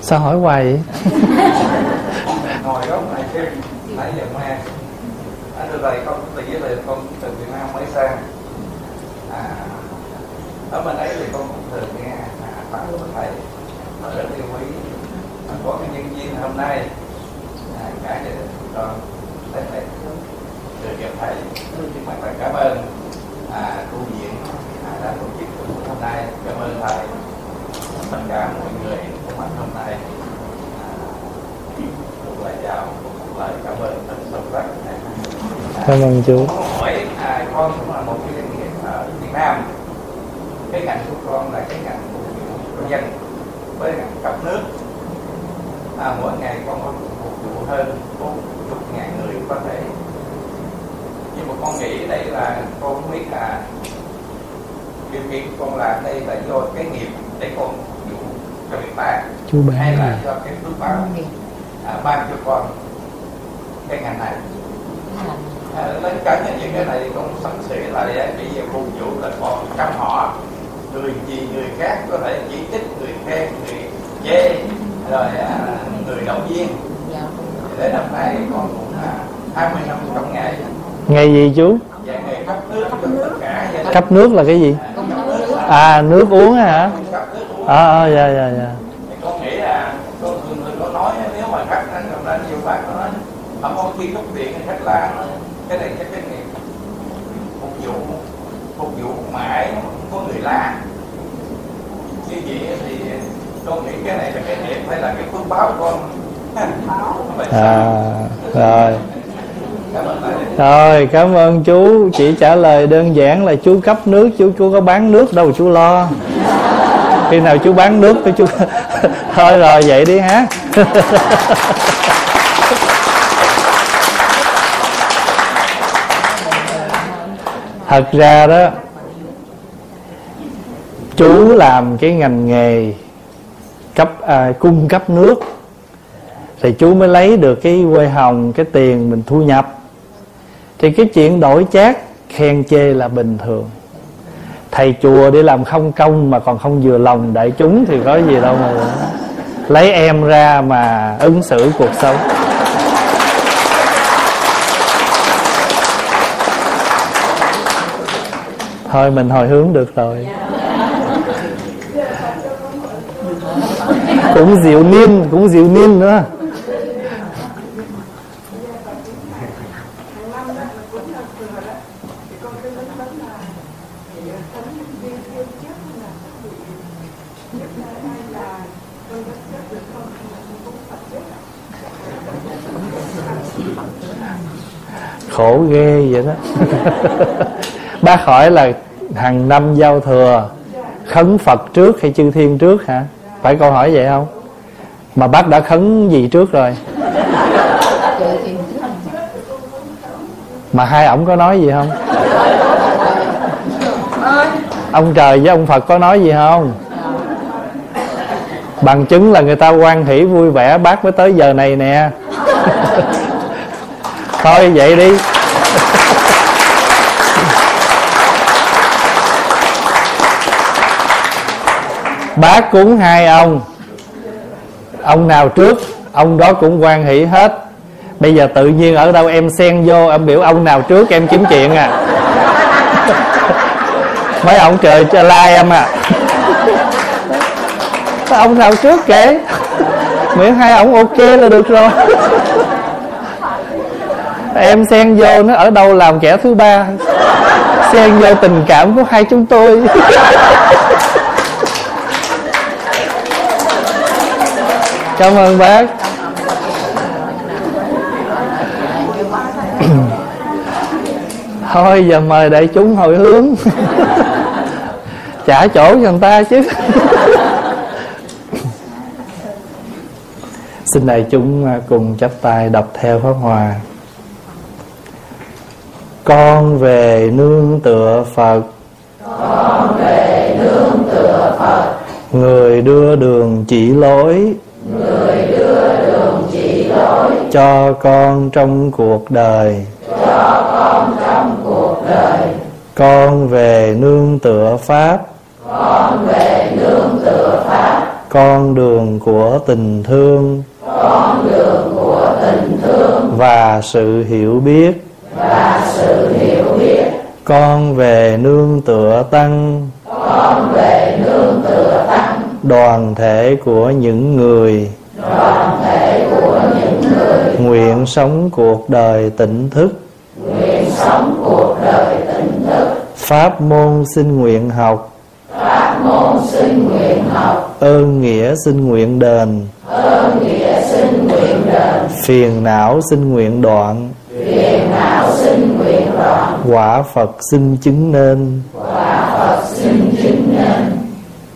Sao hỏi hoài vậy? Ngồi góc này xem nãy giờ nghe anh từ đây con tự với lại con từ việt nam mới sang à, ở bên ấy thì con cũng thường nghe à, bạn của thầy và rất yêu quý có cái nhân viên hôm nay gia đình con thầy thầy được gặp thầy. Nhưng mà phải cảm ơn à, tu viện à, đã tổ chức hôm nay. Cảm ơn thầy. Tất cả mọi người có mặt hôm nay. À, một lời chào một lời cảm ơn thật sâu sắc. Cảm ơn chú. Hỏi à, con cũng là một cái doanh nghiệp ở Việt Nam. Cái ngành của con là cái ngành của dân với ngành cấp nước. À, mỗi ngày con có vụ hơn bốn chục ngàn người có thể. Nhưng mà con nghĩ đây là con không biết là điều kiện con làm đây là do cái nghiệp để con cho người ta chú bán hay là do cái phước báo à, ban cho con cái ngành này. À, lấy cả những cái này con sẵn sỉ lại bây giờ phục vụ là còn trăm họ người gì người khác có thể chỉ trích người khen người chê rồi à, người động viên để năm nay con cũng à, 20 năm trong ngày. Ngày gì chú? Dạ ngày cấp nước cấp nước là cái gì? À nước uống hả? Cấp à, à dạ dạ dạ. Con nghĩ là con có nói nếu mà khách anh cầm lên nhiều bác nó nói không có khi gốc điện khách là cái này chắc cái nghiệp phục vụ phục vụ mãi có người la như vậy thì con nghĩ cái này là cái nghiệp hay là cái phước báo của con? À rồi. Rồi cảm ơn chú. Chỉ trả lời đơn giản là chú cấp nước chú chú có bán nước đâu chú lo. Khi nào chú bán nước thì chú <laughs> thôi rồi vậy đi ha. <laughs> Thật ra đó chú làm cái ngành nghề cấp à, cung cấp nước thì chú mới lấy được cái quê hồng, cái tiền mình thu nhập. Thì cái chuyện đổi chát khen chê là bình thường. Thầy chùa đi làm không công mà còn không vừa lòng đại chúng thì có gì đâu mà lấy em ra mà ứng xử cuộc sống. Thôi mình hồi hướng được rồi. Cũng diệu niên cũng diệu niên nữa. Cũng là thừa đó thì con cứ lớn lớn là thì ờ, tấm viên viên trước là bị nhất là ai là con bất chấp được không? Thì là cũng phật chết à? khổ ghê vậy đó. Bác hỏi là hàng năm giao thừa, khấn phật trước hay chư thiên trước hả? Phải câu hỏi vậy không? Mà bác đã khấn gì trước rồi? Mà hai ổng có nói gì không? Ông trời với ông phật có nói gì không? Bằng chứng là người ta quan hỷ vui vẻ bác mới tới giờ này nè. <laughs> Thôi, vậy đi. Bác cúng hai ông. Ông nào trước, ông đó cũng quan hỷ hết bây giờ tự nhiên ở đâu em xen vô, em biểu ông nào trước em kiếm chuyện à? Mấy ông trời cho la em à. Ông nào trước kể miễn hai ông ok là được rồi. Em xen vô nó ở đâu làm kẻ thứ ba. Xen vô tình cảm của hai chúng tôi. Cảm ơn bác. <coughs> thôi giờ mời đại chúng hồi hướng. <laughs> Trả chỗ cho người ta chứ. <laughs> Xin đại chúng à, cùng chắp tay đọc theo pháp hòa. Con về nương tựa phật. Con về nương tựa phật. Người đưa đường chỉ lối. Người đưa đường chỉ lối cho con trong cuộc đời. Cho con trong cuộc đời con về nương tựa pháp. Con về nương tựa pháp con đường của tình thương. Con đường của tình thương và sự hiểu biết. Và sự hiểu biết con về nương tựa tăng. Con về nương tựa tăng đoàn thể của những người. đoàn thể của những người nguyện sống cuộc đời tỉnh thức. Nguyện sống cuộc đời tỉnh thức pháp môn xin nguyện học. Pháp môn xin nguyện học ơn nghĩa xin nguyện đền. Ơn nghĩa xin nguyện đền phiền não xin nguyện đoạn. Phiền não xin nguyện đoạn quả phật xin chứng nên. quả